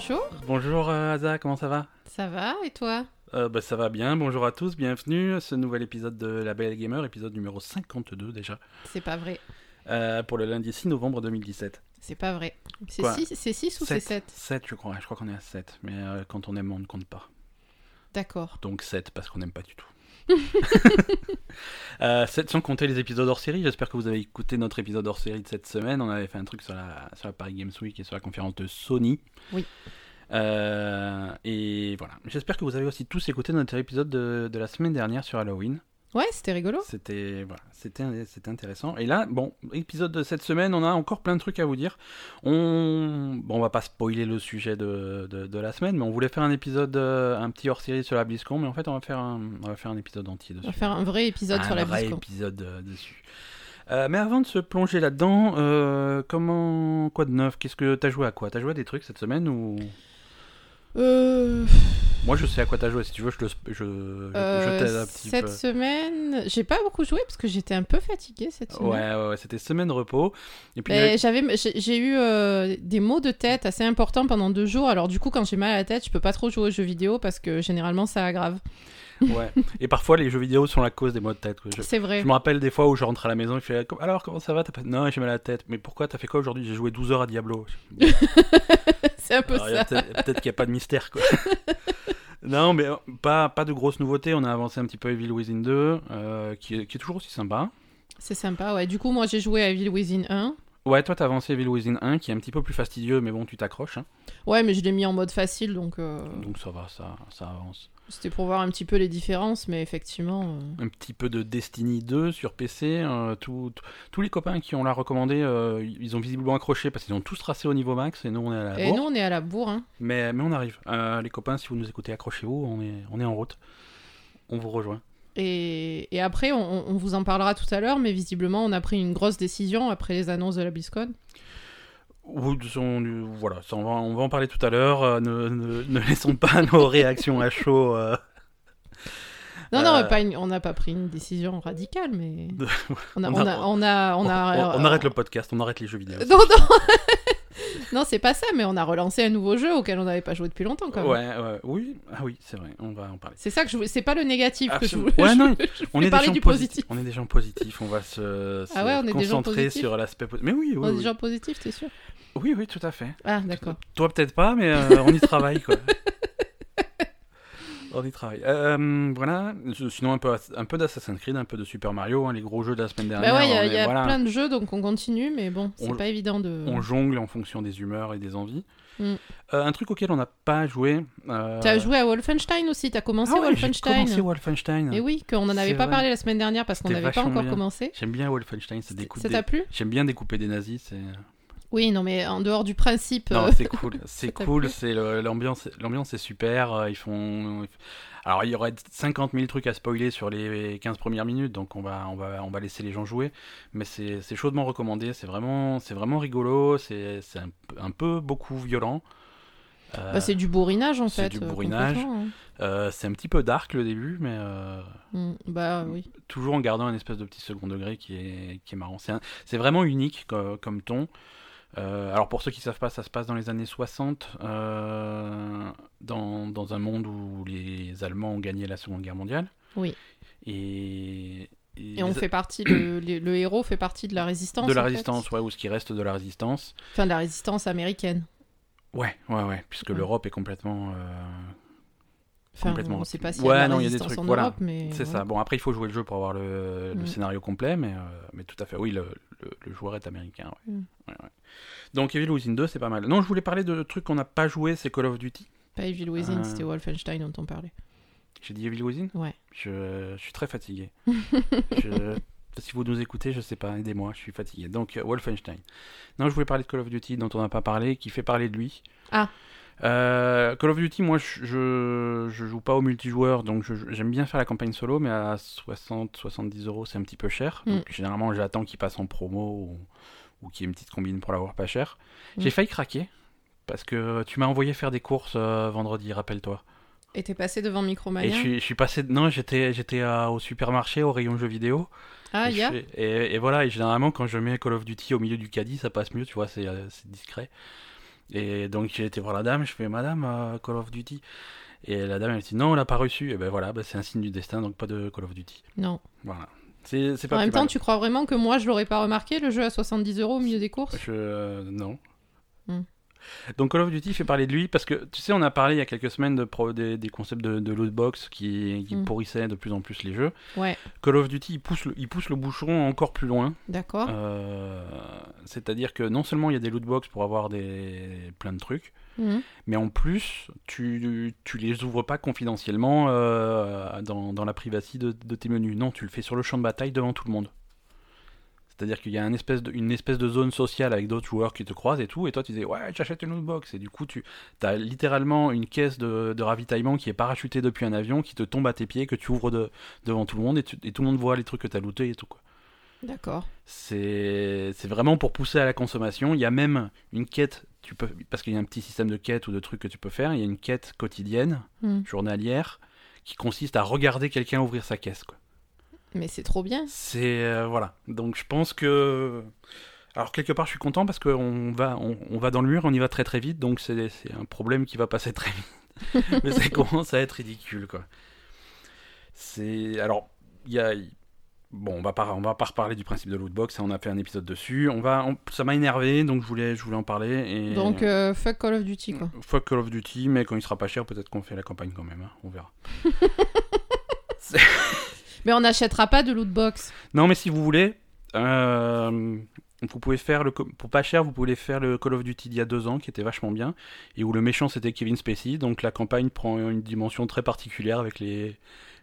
bonjour. Bonjour euh, Aza, comment ça va? Ça va et toi? Euh, bah, Ça va bien, bonjour à tous, bienvenue à ce nouvel épisode de La Belle Gamer, épisode numéro 52 déjà, C'est pas vrai. euh, pour le lundi 6 novembre 2017. C'est pas vrai. C'est Quoi? 6 c'est six ou c'est 7 7 je crois, je crois qu'on est à 7, mais euh, quand on aime on ne compte pas. D'accord. Donc 7 parce qu'on n'aime pas du tout. euh, 7 sans compter les épisodes hors série, j'espère que vous avez écouté notre épisode hors série de cette semaine, on avait fait un truc sur la, sur la Paris Games Week et sur la conférence de Sony. Oui. Euh, et voilà, j'espère que vous avez aussi tous écouté notre épisode de, de la semaine dernière sur Halloween. Ouais, c'était rigolo. C'était voilà, c'était intéressant. Et là, bon, épisode de cette semaine, on a encore plein de trucs à vous dire. On bon, on va pas spoiler le sujet de, de, de la semaine, mais on voulait faire un épisode, euh, un petit hors série sur la BlizzCon, mais en fait, on va faire un, on va faire un épisode entier On dessus. va faire un vrai épisode un sur la vrai BlizzCon. épisode euh, dessus. Euh, mais avant de se plonger là-dedans, euh, comment quoi de neuf? Qu'est-ce que t'as joué à quoi? T'as joué à des trucs cette semaine ou? Euh, Moi, je sais à quoi t'as joué. Si tu veux, je te, je, je, euh, je t'aide un petit cette peu. semaine, j'ai pas beaucoup joué parce que j'étais un peu fatiguée cette semaine. Ouais, ouais, ouais, c'était semaine repos. Et puis Mais j'avais, j'ai j'ai eu euh, des maux de tête assez importants pendant deux jours. Alors du coup, quand j'ai mal à la tête, je peux pas trop jouer aux jeux vidéo parce que généralement ça aggrave. Ouais. Et parfois, les jeux vidéo sont la cause des maux de tête. C'est vrai. je me rappelle des fois où je rentre à la maison et je fais Alors, comment ça va? Non, j'ai mal à la tête. Mais pourquoi T'as fait quoi aujourd'hui? J'ai joué 12 heures à Diablo. C'est un peu Alors, ça. Peut-être qu'il n'y a pas de mystère, quoi. non, mais euh, pas, pas de grosses nouveautés. On a avancé un petit peu Evil Within 2, euh, qui, est, qui est toujours aussi sympa. C'est sympa. Ouais. Du coup, moi j'ai joué à Evil Within 1. Ouais, toi, t'as avancé Evil Within 1, qui est un petit peu plus fastidieux, mais bon, tu t'accroches. hein. Ouais, mais je l'ai mis en mode facile, donc euh, Donc ça va, ça, ça avance. C'était pour voir un petit peu les différences, mais effectivement. euh, un petit peu de Destiny 2 sur PC. euh, tout- tout- tous les copains qui ont la recommandé, euh, ils ont visiblement accroché parce qu'ils ont tous tracé au niveau max et nous on est à la Et bourre. nous, on est à la bourre. Hein. Mais, mais on arrive. Les copains, si vous nous écoutez, accrochez-vous, on est, on est en route. On vous rejoint. Et, et après, on, on vous en parlera tout à l'heure, mais visiblement, on a pris une grosse décision après les annonces de la BlizzCon. Voilà, on, va, on va en parler tout à l'heure. euh, ne, ne- ne laissons pas nos réactions à chaud. euh, Non, non, Euh. pas une- on n'a pas pris une décision radicale, mais de- on a, On on a- a, on a, on a- on- on arrête le podcast, on arrête les jeux vidéo. Non, non, non, c'est pas ça, mais on a relancé un nouveau jeu auquel on n'avait pas joué depuis longtemps, quand même. Ouais, ouais, oui, ah oui, c'est vrai, on va en parler. C'est ça que je voulais. C'est pas le négatif que je voulais. Ouais, non, je On est, des parler gens du posi- positif. on est des gens positifs, on va se, se Ah ouais, on est des gens concentrer sur l'aspect positif. Mais oui, oui, On est oui. des gens positifs, t'es sûr? Oui, oui, tout à fait. Ah, d'accord. Toi, peut-être pas, mais euh, on y travaille, quoi. on y travaille. Euh, voilà. Sinon, un peu, un peu d'Assassin's Creed, un peu de Super Mario, hein, les gros jeux de la semaine dernière. Bah ouais, il y a, y voilà, plein de jeux, donc on continue, mais bon, c'est pas évident de. On jongle en fonction des humeurs et des envies. Mm. Euh, un truc auquel on n'a pas joué. euh, T'as joué à Wolfenstein aussi, t'as commencé ah ouais, Wolfenstein. commencé Wolfenstein. Et oui, qu'on en avait pas vrai. parlé la semaine dernière parce qu'on n'avait pas encore bien. commencé. J'aime bien Wolfenstein, ça découpe Ça des- t'a plu? J'aime bien découper des nazis, c'est... Oui, non, mais en dehors du principe. Non, euh, c'est cool, c'est cool, c'est l'ambiance, l'ambiance est super. euh, Ils font, alors il y aurait 50 000 trucs à spoiler sur les 15 premières minutes, donc on va, on va, on va laisser les gens jouer. Mais c'est c'est chaudement recommandé, c'est vraiment, c'est vraiment rigolo, c'est c'est un, peu- un peu beaucoup violent. Euh, bah, c'est du bourrinage en c'est fait. du euh, bourrinage. hein. euh, c'est un petit peu dark le début, mais euh, Mm, Bah oui. toujours en gardant un espèce de petit second degré qui est, qui est marrant. C'est c'est vraiment unique co- comme, ton. Euh, alors pour ceux qui savent pas, ça se passe dans les années 60, euh, dans, dans un monde où les Allemands ont gagné la Seconde Guerre mondiale. Oui. Et, Et on fait partie, le, le- le héros fait partie de la résistance. de la en fait. résistance, ouais, ou ce qui reste de la résistance. Enfin, de la résistance américaine. Ouais, ouais, ouais, puisque Ouais. l'Europe est complètement... euh, Enfin, Complètement. on sait pas s'il y Ouais, a de la non, il y a des trucs, voilà. C'est ça. Bon, après, il faut jouer le jeu pour avoir le, le Mm. scénario complet, mais, euh, mais tout à fait. Oui, le, le- le joueur est américain. Ouais. Mm. Donc, Evil Within 2, c'est pas mal. Non, je voulais parler de trucs qu'on n'a pas joué, c'est Call of Duty. Pas Evil Within, Euh. c'était Wolfenstein dont on parlait. J'ai dit Evil Within? Ouais. je, je suis très fatigué. Je- si vous nous écoutez, je sais pas, aidez-moi, je suis fatigué. Donc, euh, Wolfenstein. Non, je voulais parler de Call of Duty dont on n'a pas parlé, qui fait parler de lui. Ah. Euh, Call of Duty, moi, je, je, je joue pas au multijoueur, donc j'aime bien faire la campagne solo, mais à 60-70 euros, c'est un petit peu cher. Mm. Donc, généralement, j'attends qu'il passe en promo ou, ou qu'il y ait une petite combine pour l'avoir pas cher. Mm. J'ai failli craquer, parce que tu m'as envoyé faire des courses euh, vendredi, rappelle-toi. Et t'es passé devant Et Micromania je suis, je suis passé. Non, j'étais, j'étais euh, au supermarché, au rayon jeux vidéo. Ah, et, fais- et, et voilà, et généralement, quand je mets Call of Duty au milieu du caddie, ça passe mieux, tu vois, c'est, euh, c'est discret. Et donc j'ai été voir la dame, je fais Madame, euh, Call of Duty. Et la dame elle dit non, on l'a pas reçu. Et ben voilà, ben, c'est un signe du destin, donc pas de Call of Duty. Non. Voilà. C'est c'est pas En même temps, mal. tu crois vraiment que moi, je l'aurais pas remarqué, le jeu à 70 euros au milieu des courses? Je... euh, non. Hmm. Donc Call of Duty fait parler de lui parce que tu sais on a parlé il y a quelques semaines de pro- des, des concepts de, de loot box qui, qui Hmm. pourrissaient de plus en plus les jeux. Ouais, Call of Duty il pousse le, il pousse le bouchon encore plus loin. d'accord. Euh, C'est-à-dire que non seulement il y a des loot box pour avoir des plein de trucs, Mhm. mais en plus tu, tu les ouvres pas confidentiellement euh, dans, dans la privacy de, de tes menus. Non, tu le fais sur le champ de bataille devant tout le monde. C'est-à-dire qu'il y a une espèce, de, une espèce de zone sociale avec d'autres joueurs qui te croisent et tout, et toi tu dis ouais j'achète une loot box, et du coup tu as littéralement une caisse de, de ravitaillement qui est parachutée depuis un avion, qui te tombe à tes pieds, que tu ouvres de, devant tout le monde, et, tu- et tout le monde voit les trucs que tu as lootés et tout quoi. D'accord. C'est vraiment pour pousser à la consommation. Il y a même une quête, tu peux, parce qu'il y a un petit système de quête ou de trucs que tu peux faire. Il y a une quête quotidienne, Mhm. journalière, qui consiste à regarder quelqu'un ouvrir sa caisse. Quoi. Mais c'est trop bien. C'est euh, voilà. Donc je pense que, alors quelque part je suis content parce qu'on va on, on va dans le mur, on y va très très vite. Donc c'est c'est un problème qui va passer très vite. Mais ça commence à être ridicule quoi. C'est alors il y a Bon, on va pas, on va pas reparler du principe de lootbox, hein, on a fait un épisode dessus. On va, on- ça m'a énervé, donc je voulais, je voulais en parler. Et... Donc, euh, fuck Call of Duty, quoi. Fuck Call of Duty, mais quand il sera pas cher, peut-être qu'on fait la campagne quand même, hein, on verra. Mais on n'achètera pas de loot box. Non, mais si vous voulez, euh, vous pouvez faire le, pour pas cher, vous pouvez faire le Call of Duty d'il y a deux ans, qui était vachement bien, et où le méchant c'était Kevin Spacey, donc la campagne prend une dimension très particulière avec les,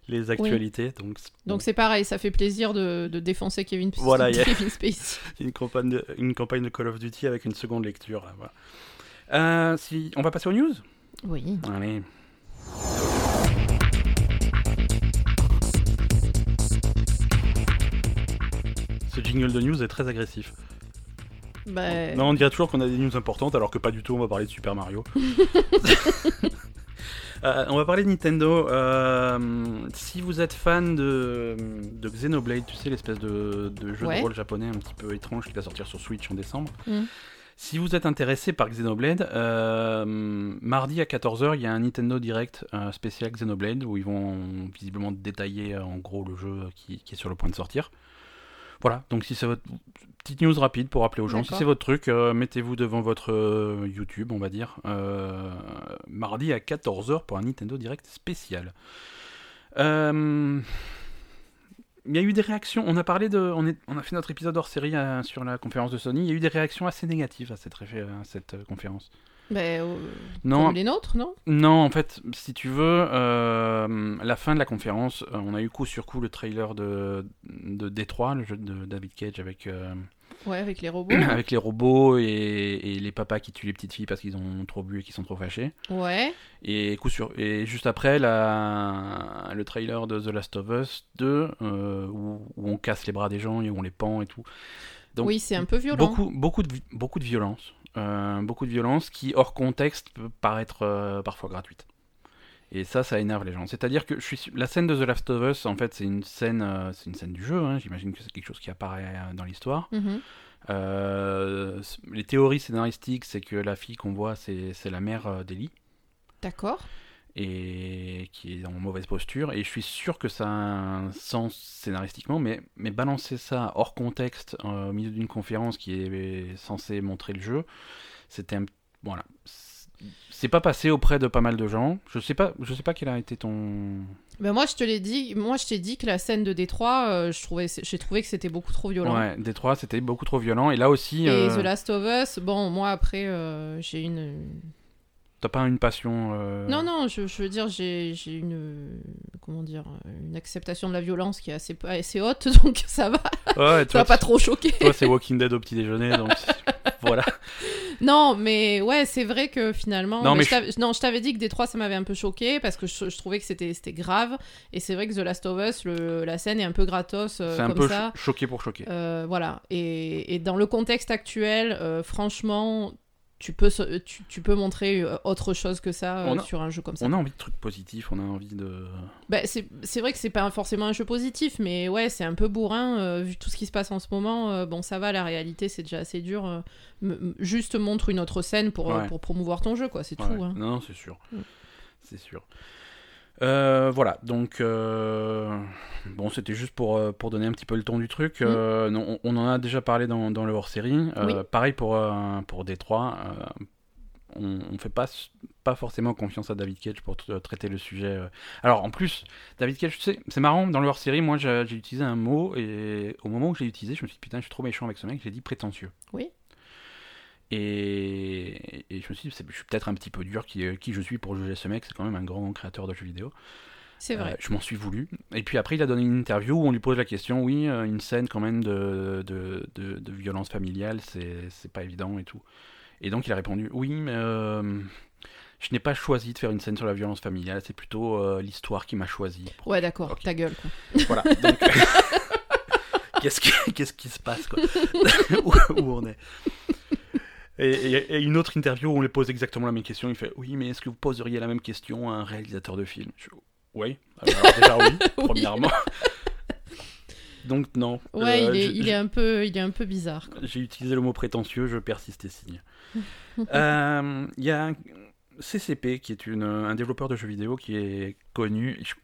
les actualités. Donc, c'est- Donc c'est pareil, ça fait plaisir de, de défoncer Kevin, Voilà, y a- Kevin Spacey. une campagne, de, une campagne de Call of Duty avec une seconde lecture. Voilà. Euh, si, on va passer aux news? Oui. Allez. Ce jingle de news est très agressif. Bah, Non, on dirait toujours qu'on a des news importantes alors que pas du tout, on va parler de Super Mario. Euh, on va parler de Nintendo. Euh, si vous êtes fan de, de Xenoblade, tu sais, l'espèce de, de jeu Ouais. de rôle japonais un petit peu étrange qui va sortir sur Switch en décembre. Mm. Si vous êtes intéressé par Xenoblade, euh, mardi à 14h, il y a un Nintendo Direct euh, spécial Xenoblade où ils vont visiblement détailler euh, en gros le jeu qui, qui est sur le point de sortir. Voilà, donc si c'est votre petite news rapide pour rappeler aux gens, si c'est votre truc, euh, mettez-vous devant votre euh, YouTube, on va dire, euh, mardi à 14h pour un Nintendo Direct spécial. Il y a eu des réactions, on a parlé de, on, est, on a fait notre épisode hors série sur la conférence de Sony, il y a eu des réactions assez négatives à cette, réfé- à cette conférence. Bah, euh, Non, comme les nôtres, non? Non, en fait, si tu veux, euh, la fin de la conférence, euh, on a eu coup sur coup le trailer de, de Détroit, le jeu de David Cage avec, Ouais, avec les robots. avec les robots et, et les papas qui tuent les petites filles parce qu'ils ont trop bu et qu'ils sont trop fâchés. ouais. Et, coup sur, et juste après, la, le trailer de The Last of Us 2, euh, où, où on casse les bras des gens et où on les pend et tout. Donc, oui, c'est un peu violent. Beaucoup, beaucoup, de, beaucoup de violence. Euh, beaucoup de violence qui, hors contexte, peut paraître euh, parfois gratuite. Et ça, ça énerve les gens. C'est-à-dire que je suis su- la scène de The Last of Us, en fait, c'est une scène, euh, c'est une scène du jeu. hein. J'imagine que c'est quelque chose qui apparaît dans l'histoire. C- les théories scénaristiques, c'est que la fille qu'on voit, c'est c'est la mère d'Ellie D'accord. Et qui est en mauvaise posture. Et je suis sûr que ça a un sens scénaristiquement, mais, mais balancer ça hors contexte euh, au milieu d'une conférence qui est censée montrer le jeu, c'était un... Voilà. C'est pas passé auprès de pas mal de gens. Je sais pas, je sais pas quel a été ton. Ben moi, je te l'ai dit. Moi, je t'ai dit que la scène de Détroit, euh, je trouvais, j'ai trouvé que c'était beaucoup trop violent. Ouais, Détroit, c'était beaucoup trop violent. Et là aussi, Et euh, The Last of Us, bon, moi après, euh, j'ai une. T'as pas une passion. euh, Non, non, je, je veux dire, j'ai une. Comment dire Une acceptation de la violence qui est assez, assez haute, donc ça va. Ouais, Ça toi, va pas trop choquer. toi, c'est Walking Dead au petit déjeuner, donc voilà. Non, mais ouais, c'est vrai que finalement. Non, mais mais je t'avais- non, je t'avais dit que Détroit, ça m'avait un peu choqué parce que je, je trouvais que c'était grave. Et c'est vrai que The Last of Us, le- la scène est un peu gratos euh, c'est un peu ça. cho- choqué pour choquer. Euh, voilà. Et, et dans le contexte actuel, euh, franchement, tu peux, se- tu, tu peux montrer euh, autre chose que ça euh, On a- sur un jeu comme ça. On a envie de trucs positifs, on a envie de. Bah, c'est vrai que c'est pas forcément un jeu positif, mais ouais, c'est un peu bourrin euh, vu tout ce qui se passe en ce moment. euh, bon, ça va, la réalité, c'est déjà assez dur. euh, juste montre une autre scène pour, euh, Ouais. pour promouvoir ton jeu, quoi, c'est Ouais, tout. hein. Non, non, c'est sûr. Mm. C'est sûr. Euh, voilà, donc euh, bon, c'était juste pour, euh, pour donner un petit peu le ton du truc. Euh, on, on en a déjà parlé dans, dans le hors-série. Oui. Pareil pour, pour Détroit. on, on fait pas, forcément confiance à David Cage pour traiter le sujet. Alors en plus, David Cage, tu sais, c'est marrant, dans le hors-série, moi j'ai j'ai utilisé un mot et au moment où je l'ai utilisé, je me suis dit putain, je suis trop méchant avec ce mec, j'ai dit prétentieux. Oui. Et, et je me suis dit, je suis peut-être un petit peu dur qui, qui je suis pour juger ce mec, c'est quand même un grand créateur de jeux vidéo. C'est vrai. Euh, je m'en suis voulu. Et puis après, il a donné une interview où on lui pose la question oui, euh, une scène quand même de, de, de, de violence familiale, c'est pas évident et tout. Et donc il a répondu oui, mais euh, je n'ai pas choisi de faire une scène sur la violence familiale, c'est plutôt euh, l'histoire qui m'a choisi. Ouais, d'accord, ta gueule, quoi. Voilà. Donc, qu'est-ce qui, qu'est-ce qui se passe quoi? Où on est? Et, et- et une autre interview où on lui pose exactement la même question, il fait oui, mais est-ce que vous poseriez la même question à un réalisateur de film? Je- Oui. Alors déjà oui, premièrement. Donc non. Ouais, Euh, il, est, je- il, je- est un peu, il est un peu bizarre. J'ai utilisé le mot prétentieux, je persiste et signe. Euh, Il y a un- CCP qui est une, un développeur de jeux vidéo qui est connu. Je-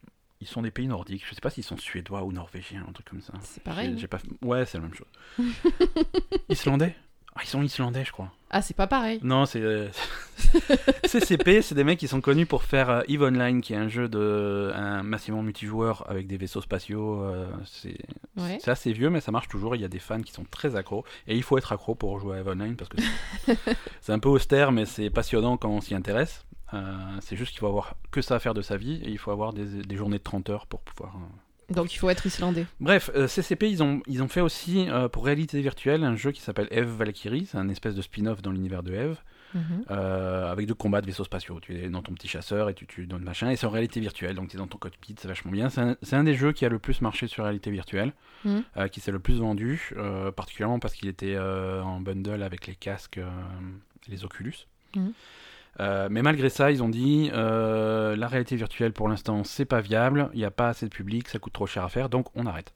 Ils sont des pays nordiques. Je sais pas s'ils sont suédois ou norvégiens, un truc comme ça. C'est pareil. Hein. j'ai pas... Ouais, c'est la même chose. Islandais? Ah, ils sont islandais, je crois. Ah, c'est pas pareil. Non, c'est. euh, CCP, c'est des mecs qui sont connus pour faire euh, EVE Online, qui est un jeu de. un massivement multijoueur avec des vaisseaux spatiaux. euh, c'est Ouais. c'est assez vieux, mais ça marche toujours. Il y a des fans qui sont très accros. Et il faut être accro pour jouer à EVE Online parce que c'est- c'est un peu austère, mais c'est passionnant quand on s'y intéresse. Euh, c'est juste qu'il faut avoir que ça à faire de sa vie et il faut avoir des, des journées de 30 heures pour pouvoir. euh, Donc il faut être islandais. Bref, euh, CCP, ils ont, ils ont fait aussi euh, pour réalité virtuelle un jeu qui s'appelle Eve Valkyrie. C'est un espèce de spin-off dans l'univers de Eve, Mhm. euh, avec de combats de vaisseaux spatiaux. Tu es dans ton petit chasseur et tu tues dans le machin, et c'est en réalité virtuelle, donc tu es dans ton cockpit, c'est vachement bien. C'est un, des jeux qui a le plus marché sur réalité virtuelle, Mhm. qui s'est le plus vendu, particulièrement parce qu'il était en bundle avec les casques, les Oculus. Mhm. Euh, mais malgré ça, ils ont dit euh, la réalité virtuelle pour l'instant c'est pas viable, il n'y a pas assez de public, ça coûte trop cher à faire, donc on arrête.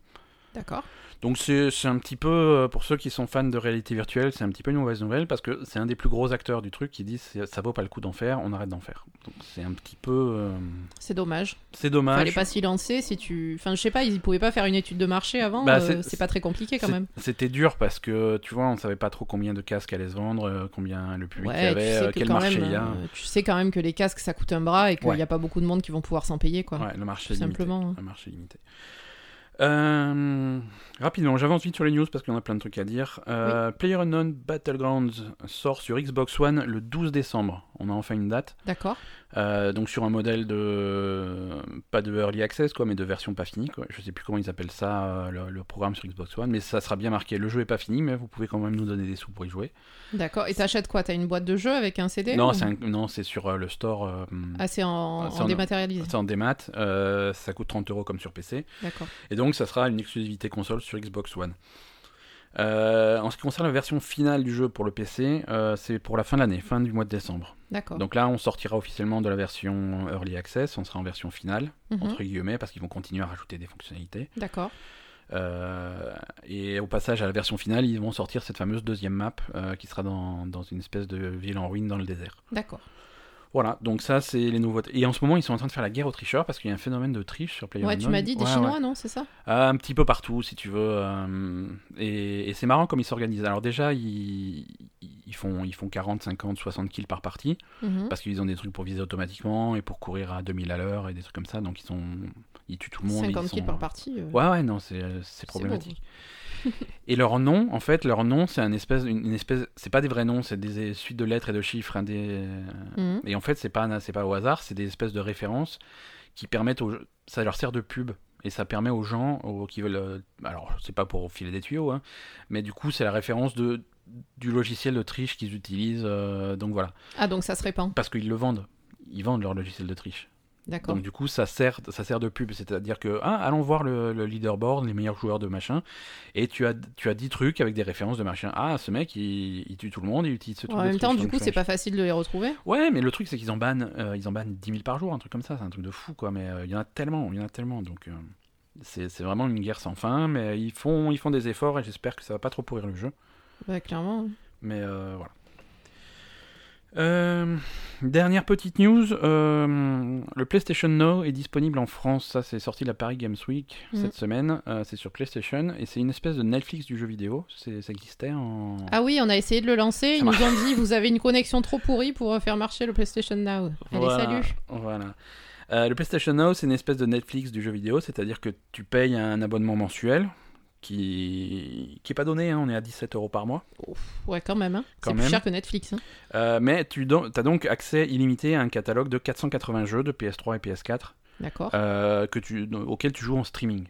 D'accord. Donc c'est un petit peu, euh, pour ceux qui sont fans de réalité virtuelle, c'est un petit peu une mauvaise nouvelle parce que c'est un des plus gros acteurs du truc qui dit ça vaut pas le coup d'en faire, on arrête d'en faire. Donc c'est un petit peu, euh, C'est dommage. c'est dommage. Fallait pas s'y lancer si tu. Enfin, je sais pas, ils pouvaient pas faire une étude de marché avant. Bah, euh, c'est- pas très compliqué quand même. C'était dur parce que tu vois, on savait pas trop combien de casques allaient se vendre, combien le public Ouais, tu avait, sais quel marché il y a. tu sais quand même que les casques ça coûte un bras et qu'il Ouais. n'y a pas beaucoup de monde qui vont pouvoir s'en payer quoi. Ouais, le marché tout limité. simplement. hein. Le marché est limité. Euh, rapidement, j'avance vite sur les news parce qu'on a plein de trucs à dire. Euh, PlayerUnknown Battlegrounds sort sur Xbox One le 12 décembre. On a enfin une date. D'accord. Euh, donc sur un modèle de pas de early access quoi, mais de version pas finie. Quoi. Je sais plus comment ils appellent ça euh, le, le programme sur Xbox One, mais ça sera bien marqué. Le jeu est pas fini, mais vous pouvez quand même nous donner des sous pour y jouer. D'accord. Et t'achètes quoi? T'as une boîte de jeu avec un CD Non, ou- c'est non, c'est sur euh, le store. euh, Ah, c'est en, c'est en en- dématérialisé. c'est en démat. ça coûte 30 euros comme sur PC. D'accord. Et donc, ça sera une exclusivité console sur Xbox One. Euh, en ce qui concerne la version finale du jeu pour le PC, euh, c'est pour la fin de l'année, fin du mois de décembre. D'accord. Donc là, on sortira officiellement de la version Early Access, on sera en version finale, Mhm. entre guillemets, parce qu'ils vont continuer à rajouter des fonctionnalités. D'accord. Euh, et au passage à la version finale, ils vont sortir cette fameuse deuxième map qui sera dans, dans une espèce de ville en ruine dans le désert. D'accord. Voilà, donc ça, c'est les nouveautés. Et en ce moment, ils sont en train de faire la guerre aux tricheurs parce qu'il y a un phénomène de triche sur PlayerUnknown. Ouais, tu m'as dit des Ouais, Chinois, ouais. non C'est ça? Euh, un petit peu partout, si tu veux. euh, et et c'est marrant comme ils s'organisent. Alors déjà, ils, ils, font, ils font 40, 50, 60 kills par partie, Mhm. parce qu'ils ont des trucs pour viser automatiquement et pour courir à 2000 à l'heure et des trucs comme ça. Donc ils, sont, ils tuent tout le monde. et 50 ils kills sont- par partie. euh, Ouais, ouais, non, c'est c'est problématique. Et leur nom, en fait, leur nom, c'est un espèce, une, espèce, c'est pas des vrais noms, c'est des suites de lettres et de chiffres. hein, des, mhm. et en fait, c'est pas, c'est pas au hasard, c'est des espèces de références qui permettent aux, ça leur sert de pub. Et ça permet aux gens aux- qui veulent. euh, Alors, c'est pas pour filer des tuyaux, hein, mais du coup, c'est la référence de, du logiciel de triche qu'ils utilisent. euh, donc voilà. Ah, donc ça se répand. Parce qu'ils le vendent. Ils vendent leur logiciel de triche. Donc du coup, ça sert, ça sert de pub, c'est-à-dire que ah, allons voir le, le leaderboard, les meilleurs joueurs de machin, et tu as, tu as 10 trucs avec des références de machin. Ah, ce mec, il, il tue tout le monde, il utilise ce truc. En même temps, du coup, c'est pas facile de les retrouver. Ouais, mais le truc c'est qu'ils en bannent, euh, ils en bannent 10 000 par jour, un truc comme ça, c'est un truc de fou quoi. Mais euh, il y en a tellement, il y en a tellement, donc euh, c'est c'est vraiment une guerre sans fin. Mais ils font, ils font des efforts et j'espère que ça va pas trop pourrir le jeu. Bah, clairement. Mais euh, voilà. Euh, dernière petite news, euh, le PlayStation Now est disponible en France. Ça, c'est sorti de la Paris Games Week cette semaine. Euh, c'est sur PlayStation et c'est une espèce de Netflix du jeu vidéo. Ça existait en. Ah oui, on a essayé de le lancer. Ils nous ont dit vous avez une connexion trop pourrie pour faire marcher le PlayStation Now. Allez, Voilà, salut. Voilà. Le PlayStation Now, c'est une espèce de Netflix du jeu vidéo, c'est-à-dire que tu payes un abonnement mensuel qui qui est pas donné, hein, on est à 17 euros par mois. Ouais, quand même. Hein. C'est plus cher que Netflix. hein. Euh, mais tu as donc accès illimité à un catalogue de 480 jeux de PS3 et PS4 D'accord. euh, que tu, auquel tu joues en streaming.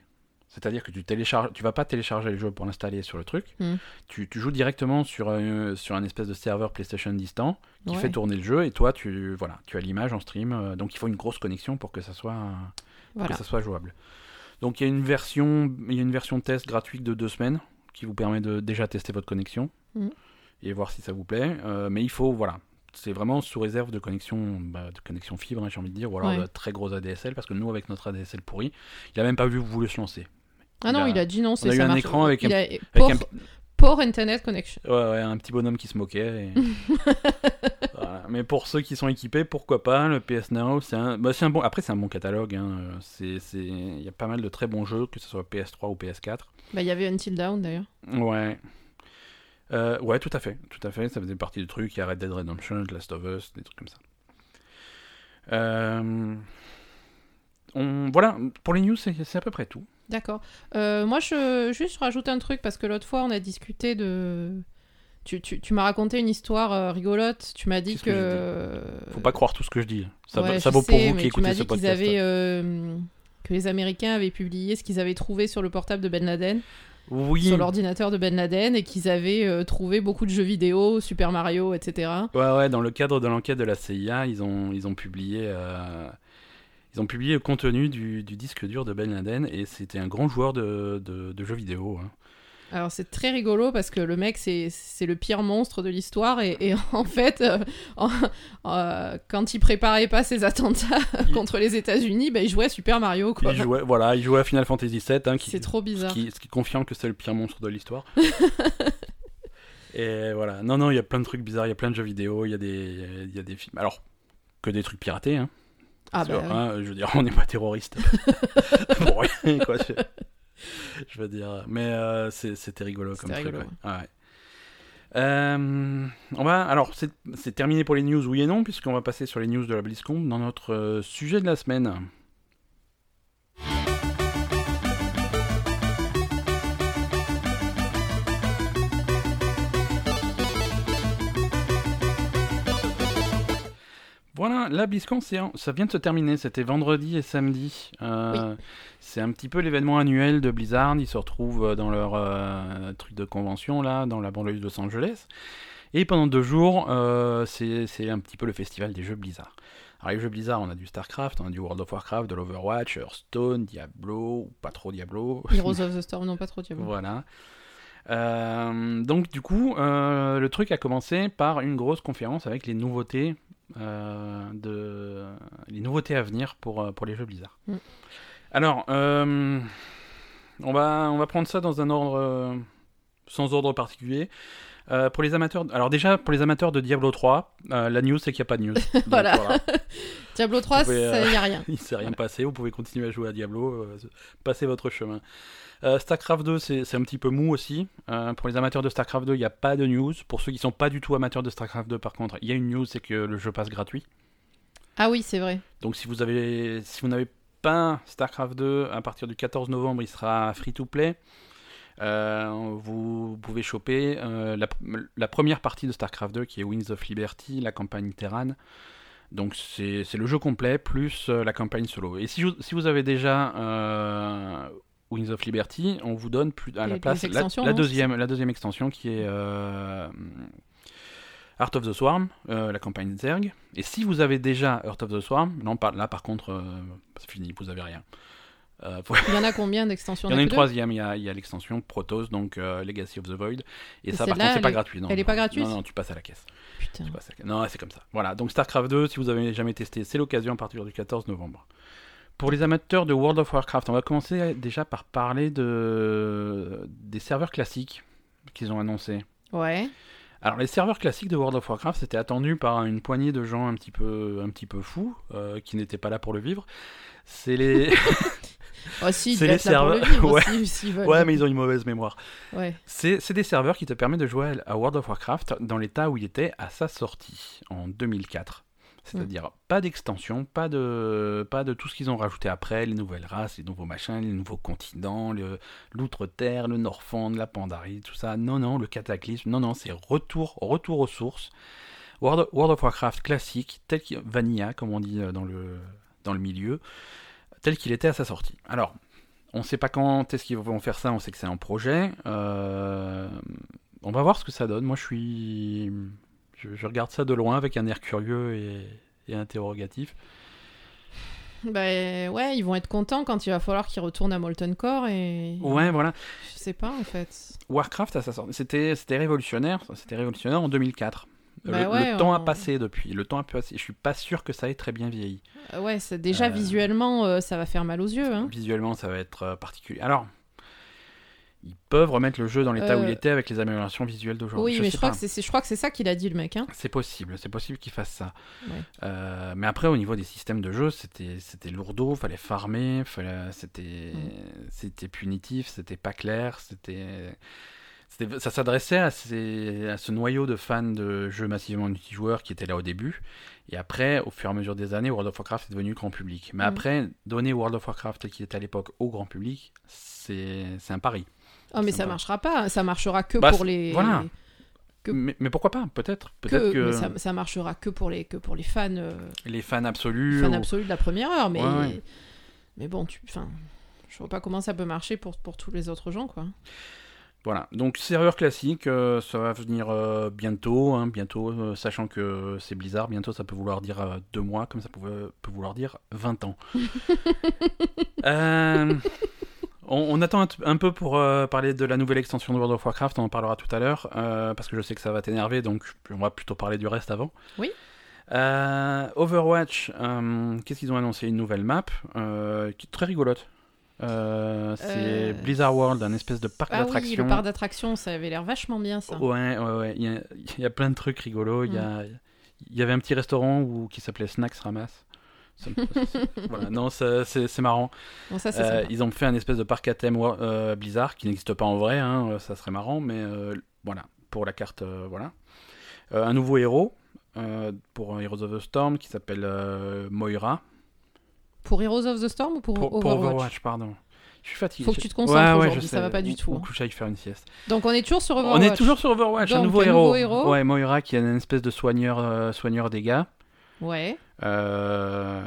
C'est-à-dire que tu télécharges, tu vas pas télécharger le jeu pour l'installer sur le truc. Hmm. Tu, tu joues directement sur un, sur un espèce de serveur PlayStation distant qui Ouais. fait tourner le jeu et toi tu voilà, tu as l'image en stream. euh, donc il faut une grosse connexion pour que ça soit Voilà. que ça soit jouable. Donc il y a une version, il y a une version test gratuite de deux semaines qui vous permet de déjà tester votre connexion Mhm. et voir si ça vous plaît. Euh, mais il faut, voilà, c'est vraiment sous réserve de connexion, bah, de connexion fibre, hein, j'ai envie de dire, ou alors Ouais. de très gros ADSL, parce que nous avec notre ADSL pourri, il a même pas vu voulu se lancer. Ah non, il a- il a dit non, c'est a eu ça un marche. écran avec il un- a... Avec Poor, un, poor Internet Connection. ouais, ouais, un petit bonhomme qui se moquait. et- Voilà. Mais pour ceux qui sont équipés, pourquoi pas Le PS Now, c'est un, bah, c'est un bon. Après, c'est un bon catalogue. hein. C'est, il y a pas mal de très bons jeux, que ce soit PS3 ou PS4. Bah, il y avait Until Dawn d'ailleurs. Ouais. Euh, ouais, tout à fait, tout à fait. Ça faisait partie du truc. Il y a Red Dead Redemption, The Last of Us, des trucs comme ça. Euh, On... Voilà, pour les news, c'est c'est à peu près tout. D'accord. Euh, moi, je juste rajoute un truc parce que l'autre fois, on a discuté de. Tu, tu, tu m'as raconté une histoire euh, rigolote. Tu m'as dit que que. Faut pas croire tout ce que je dis. Ça, Ouais, vaut pour sais, vous mais qui écoutez ce podcast. avaient. euh, que les Américains avaient publié ce qu'ils avaient trouvé sur le portable de Ben Laden, Oui. sur l'ordinateur de Ben Laden, et qu'ils avaient euh, trouvé beaucoup de jeux vidéo, Super Mario, etc. Ouais, ouais, dans le cadre de l'enquête de la CIA, ils ont, ils ont publié. euh, Ils ont publié le contenu du, du disque dur de Ben Laden et c'était un grand joueur de, de, de jeux vidéo. hein. Alors c'est très rigolo parce que le mec c'est le pire monstre de l'histoire et, et en fait euh, en- euh, quand il préparait pas ses attentats Il- contre les États-Unis, bah, il jouait à Super Mario quoi. Il jouait, voilà, il jouait à Final Fantasy VII, hein, C'est trop ce bizarre. qui, ce qui confirme que c'est le pire monstre de l'histoire. et voilà, non, non, il y a plein de trucs bizarres, il y a plein de jeux vidéo, il y a des, il y a des films. Alors, que des trucs piratés, hein. Ah bah oui. hein, je veux dire, on n'est pas terroriste. Pour rien, quoi. Je, je veux dire, mais euh, c'était rigolo comme truc. rigolo, ouais. Ouais. Euh, on va, alors, c'est c'est terminé pour les news, oui et non, puisqu'on va passer sur les news de la BlizzCon dans notre euh, sujet de la semaine. Voilà, la BlizzCon, ça vient de se terminer. C'était vendredi et samedi. Euh, C'est un petit peu l'événement annuel de Blizzard. Ils se retrouvent euh, dans leur euh, truc de convention, là, dans la banlieue de Los Angeles. Et pendant deux jours, euh, c'est un petit peu le festival des jeux Blizzard. Alors, les jeux Blizzard, on a du StarCraft, on a du World of Warcraft, de l'Overwatch, Hearthstone, Diablo, ou pas trop Diablo. Heroes of the Storm, non pas trop Diablo. Voilà. Euh, donc du coup, euh, le truc a commencé par une grosse conférence avec les nouveautés, de, les nouveautés à venir pour, euh, pour les jeux Blizzard. Mm. Alors, euh, on, va, on va prendre ça dans un ordre euh, sans ordre particulier. Euh, pour les amateurs, alors déjà pour les amateurs de Diablo 3, euh, la news c'est qu'il n'y a pas de news. Donc, Voilà. Diablo 3, pouvez, il euh, y a rien. il s'est rien passé, vous pouvez continuer à jouer à Diablo, euh, passez votre chemin. StarCraft 2, c'est un petit peu mou aussi. Pour les amateurs de StarCraft 2, il n'y a pas de news. Pour ceux qui sont pas du tout amateurs de StarCraft 2, par contre, il y a une news, c'est que le jeu passe gratuit. Ah oui, c'est vrai. Donc si vous avez, si vous n'avez pas StarCraft 2, à partir du 14 novembre, il sera free to play. Euh, vous pouvez choper euh, la, la première partie de StarCraft 2 qui est Winds of Liberty, la campagne Terran. Donc c'est le jeu complet plus euh, la campagne solo. Et si, vous- si vous avez déjà euh, Winds of Liberty, on vous donne plus à la place la, deuxième, la deuxième extension qui est euh, Heart of the Swarm, euh, la campagne Zerg. Et si vous avez déjà Heart of the Swarm, non, par- là par contre, c'est fini, vous avez rien. Euh, faut- Il y en a combien d'extensions Il y en a une troisième, il y a, l'extension Protoss, donc euh, Legacy of the Void. Et, Et ça, par contre, c'est pas est- gratuit. Non, elle est non. pas gratuite? Non, non, tu passes à la caisse. Putain. Tu passes à la caisse. Non, c'est comme ça. Voilà, donc StarCraft 2, si vous avez jamais testé, c'est l'occasion à partir du 14 novembre. Pour les amateurs de World of Warcraft, on va commencer déjà par parler de... des serveurs classiques qu'ils ont annoncés. Ouais. Alors les serveurs classiques de World of Warcraft, c'était attendu par une poignée de gens un petit peu, un petit peu fous, euh, qui n'étaient pas là pour le vivre. C'est les... Oh, si, C'est les le serveurs- Ouais. aussi, ouais, mais ils ont une mauvaise mémoire. Ouais. C'est des serveurs qui te permettent de jouer à World of Warcraft dans l'état où il était à sa sortie, en 2004. C'est-à-dire pas d'extension, pas de, pas de tout ce qu'ils ont rajouté après, les nouvelles races, les nouveaux machins, les nouveaux continents, le- l'outre-terre, le Norfand, la Pandarie, tout ça. Non, non, le cataclysme. Non, non, c'est retour, retour aux sources. World, World of Warcraft classique, tel qu'il Vanilla, comme on dit euh, dans le, dans le milieu, tel qu'il était à sa sortie. Alors, on ne sait pas quand est-ce qu'ils vont faire ça, on sait que c'est un projet. Euh, on va voir ce que ça donne. Moi, je suis. Je, je regarde ça de loin avec un air curieux et, et interrogatif. Bah ouais, ils vont être contents quand il va falloir qu'ils retournent à Molten Core et. Ouais, voilà. Je sais pas en fait. Warcraft, à sa sortie, c'était c'était révolutionnaire. C'était révolutionnaire en 2004. Bah le, ouais, le temps a passé depuis. Le temps a passé. Je suis pas sûr que ça ait très bien vieilli. Euh, Ouais, c'est déjà Euh, visuellement, euh, ça va faire mal aux yeux. Hein. Visuellement, ça va être particulier. Alors, ils peuvent remettre le jeu dans l'état où il était avec les améliorations visuelles d'aujourd'hui. Oui, Je mais je crois, que c'est- c'est- je crois que c'est ça qu'il a dit le mec. Hein. C'est possible, c'est possible qu'ils fassent ça. Ouais. Euh, mais après, au niveau des systèmes de jeu, c'était c'était lourdeau, fallait farmer, fallait, c'était Mm. c'était punitif, c'était pas clair, c'était- ça s'adressait à, ce noyau de fans de jeux massivement multijoueurs qui étaient là au début. Et après, au fur et à mesure des années, World of Warcraft est devenu grand public. Mais Mm. après, donner World of Warcraft tel qu'il était à l'époque au grand public, c'est un pari. Oh, mais Ça va. marchera pas. Ça marchera que Bah, pour les. voilà. Que- Mais, mais pourquoi pas Peut-être. Que, Peut-être que mais ça, ça marchera que pour les, que pour les fans, euh, les fans absolus. fans ou- absolus de la première heure. Mais, Ouais, ouais. mais bon, tu, enfin, je vois pas comment ça peut marcher pour, pour tous les autres gens, quoi. Voilà, donc serveur classique, euh, ça va venir euh, bientôt, hein, bientôt, euh, sachant que c'est Blizzard, bientôt ça peut vouloir dire deux mois, comme ça pouvait- peut vouloir dire 20 ans. On, on attend un, un peu pour parler de la nouvelle extension de World of Warcraft, on en parlera tout à l'heure, parce que je sais que ça va t'énerver, donc on va plutôt parler du reste avant. Oui. Overwatch, qu'est-ce qu'ils ont annoncé? Une nouvelle map, qui est très rigolote. Euh, c'est Euh, Blizzard World, un espèce de parc Ah oui, d'attractions. le parc d'attractions, ça avait l'air vachement bien, ça. Ouais, ouais, ouais. Il y a, il y a plein de trucs rigolos. Il y, a, il y avait un petit restaurant où, qui s'appelait Snacks Ramasse. Ça voilà. Non, c'est marrant. Bon, ça, c'est Euh, ils ont fait un espèce de parc à thème Blizzard qui n'existe pas en vrai. hein, ça serait marrant, mais voilà. Pour la carte, voilà. Un nouveau héros pour Heroes of the Storm qui s'appelle Moira. Pour Heroes of the Storm ou pour, Pour, pour Overwatch, Overwatch, pardon. Je suis fatigué. Faut que tu te concentres Ouais, ouais, ça va pas du tout, Ou hein. que j'aille faire une sieste. Donc on est toujours sur Overwatch. On est toujours sur Overwatch, un nouveau héros. nouveau héros. Ouais, Moira qui est une espèce de soigneur, euh, soigneur des gars. Ouais. Euh,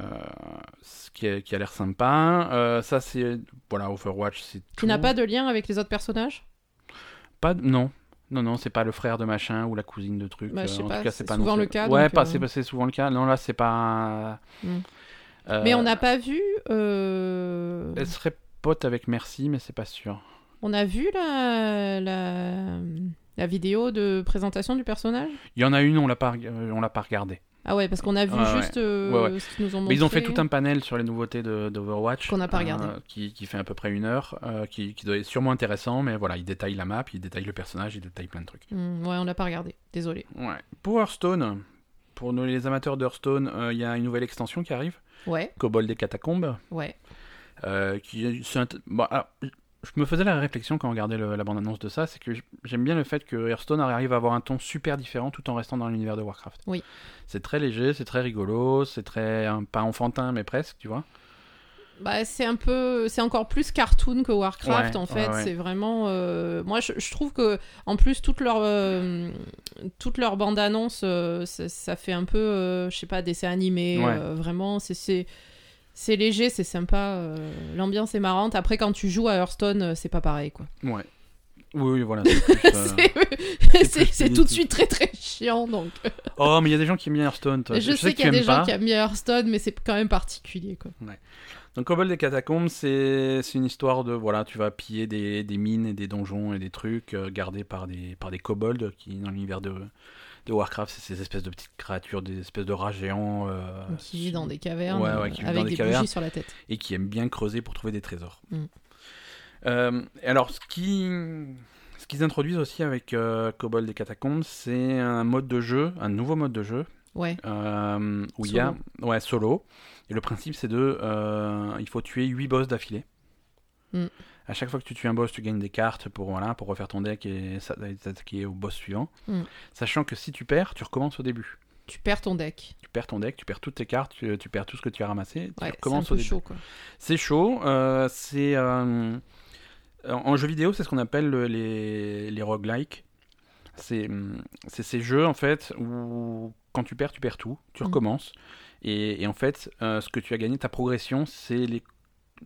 ce qui, est- qui a l'air sympa. Euh, ça, c'est. Voilà, Overwatch, c'est. Qui n'a tout. pas de lien avec les autres personnages? Pas de- Non. Non, non, c'est pas le frère de machin ou la cousine de truc. Bah, je euh, sais en pas, tout cas, c'est pas souvent non le cas, Ouais, pas, c'est c'est souvent le cas. Non, là, c'est pas. Hmm. Euh, Mais on n'a pas vu. euh, Elle serait pote avec Merci, mais c'est pas sûr. On a vu la... la la vidéo de présentation du personnage? Il y en a une, on l'a pas, euh, on l'a pas regardé. Ah ouais, parce qu'on a vu ouais. juste euh, Ouais, ouais. ce qu'ils nous ont montré. Mais ils ont fait tout un panel sur les nouveautés de- d'Overwatch. Qu'on n'a pas regardé. qui, qui fait à peu près une heure, euh, qui, qui doit être sûrement intéressant, mais voilà, ils détaillent la map, ils détaillent le personnage, ils détaillent plein de trucs. Hmm, ouais, on l'a pas regardé. Désolé. Ouais. Pour Hearthstone, pour nous, les amateurs de Hearthstone, euh, il y a une nouvelle extension qui arrive, Ouais, Kobold des Catacombes, ouais. euh, qui bon, alors, je me faisais la réflexion quand on regardait le- la bande-annonce de ça, c'est que j'aime bien le fait que Hearthstone arrive à avoir un ton super différent tout en restant dans l'univers de Warcraft. Oui. C'est très léger, c'est très rigolo, c'est très, pas enfantin, mais presque, tu vois. Bah, c'est un peu, c'est encore plus cartoon que Warcraft Ouais, en fait. ouais, ouais. C'est vraiment, euh, moi je, je trouve que en plus toute leur, euh, toute leur bande annonce, ça, ça fait un peu, euh, je sais pas, dessin animé. Ouais. euh, vraiment, c'est c'est léger, c'est sympa. euh, L'ambiance est marrante. Après, quand tu joues à Hearthstone, euh, c'est pas pareil quoi. Ouais. Oui, oui, voilà. c'est euh, tout de suite très très chiant donc. Oh, mais il y a des gens qui aiment bien Hearthstone. toi. je, sais qu'il y a des gens pas. qui aiment bien Hearthstone, mais c'est quand même particulier quoi. Donc Cobalt des catacombes, c'est une histoire de voilà, tu vas piller des, des mines et des donjons et des trucs euh, gardés par des par des kobolds qui dans l'univers de de Warcraft, c'est ces espèces de petites créatures, des espèces de rats géants euh, qui vit dans des cavernes Ouais, ouais, euh, avec des des cavernes. sur la tête. et qui aiment bien creuser pour trouver des trésors. Mm. Euh, alors, ce qui ce qu'ils introduisent aussi avec Cobalt des catacombes, c'est un mode de jeu, un nouveau mode de jeu Ouais. où il y a ouais solo et le principe c'est de euh, il faut tuer 8 boss d'affilée Mm. à chaque fois que tu tues un boss tu gagnes des cartes pour voilà pour refaire ton deck et t'attaquer au boss suivant Mm. sachant que si tu perds tu recommences au début Tu perds ton deck. tu perds ton deck tu perds toutes tes cartes tu, tu perds tout ce que tu as ramassé tu c'est un recommences au peu début chaud quoi. c'est chaud euh, c'est euh, en jeu vidéo c'est ce qu'on appelle le- les les roguelikes c'est c'est ces jeux en fait où quand tu perds tu perds tout tu Mm. Et, et en fait euh, ce que tu as gagné ta progression c'est les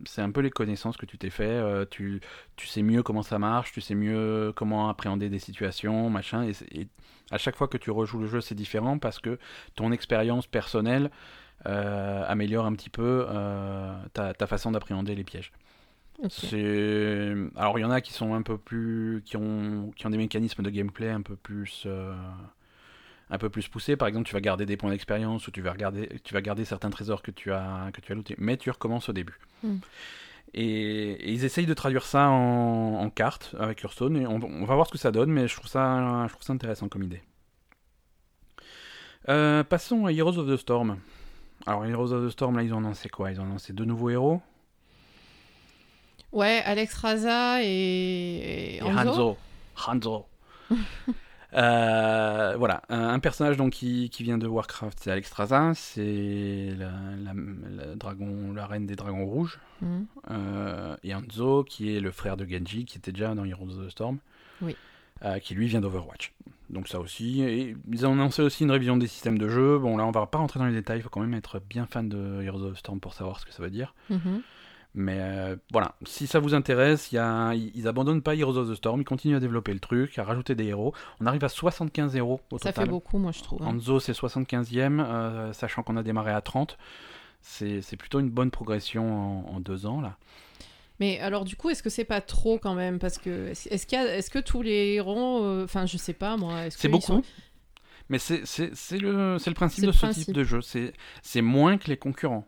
c'est un peu les connaissances que tu t'es fait euh, tu, tu sais mieux comment ça marche tu sais mieux comment appréhender des situations machin et, à chaque fois que tu rejoues le jeu c'est différent parce que ton expérience personnelle euh, améliore un petit peu euh, ta, ta façon d'appréhender les pièges Ok. c'est alors il y en a qui sont un peu plus qui ont qui ont des mécanismes de gameplay un peu plus un peu plus poussés. Par exemple, tu vas garder des points d'expérience ou tu vas regarder tu vas garder certains trésors que tu as que tu as lootés, mais tu recommences au début. Mm. Et, et ils essayent de traduire ça en, en carte avec Hearthstone et on, on va voir ce que ça donne, mais je trouve ça je trouve ça intéressant comme idée. Euh, passons à Heroes of the Storm. Alors Heroes of the Storm là ils ont annoncé quoi? Ils ont annoncé deux nouveaux héros? Ouais, Alex Raza et, et Et Hanzo. Hanzo. Hanzo. Euh, voilà, un, un personnage donc qui, qui vient de Warcraft, c'est Alexstrasza, c'est la, la- la dragon, la reine des dragons rouges. Mhm. Euh, et Hanzo, qui est le frère de Genji, qui était déjà dans Heroes of the Storm, Oui. euh, qui lui vient d'Overwatch. Donc ça aussi, et ils ont annoncé aussi une révision des systèmes de jeu. Bon là, on va pas rentrer dans les détails, il faut quand même être bien fan de Heroes of the Storm pour savoir ce que ça veut dire. Mhm. Mais euh, voilà, si ça vous intéresse, y a, ils, abandonnent pas Heroes of the Storm, ils continuent à développer le truc, à rajouter des héros. On arrive à 75 héros au Ça total. fait beaucoup, moi je trouve. hein. Hanzo c'est 75e, euh, sachant qu'on a démarré à 30. C'est plutôt une bonne progression en, en deux ans là. Mais alors du coup, est-ce que c'est pas trop quand même? Parce que est-ce a- est-ce que tous les héros, euh, enfin je sais pas moi, est-ce C'est qu'ils beaucoup. sont- Mais c'est le, le principe de ce principe. type de jeu. C'est moins que les concurrents.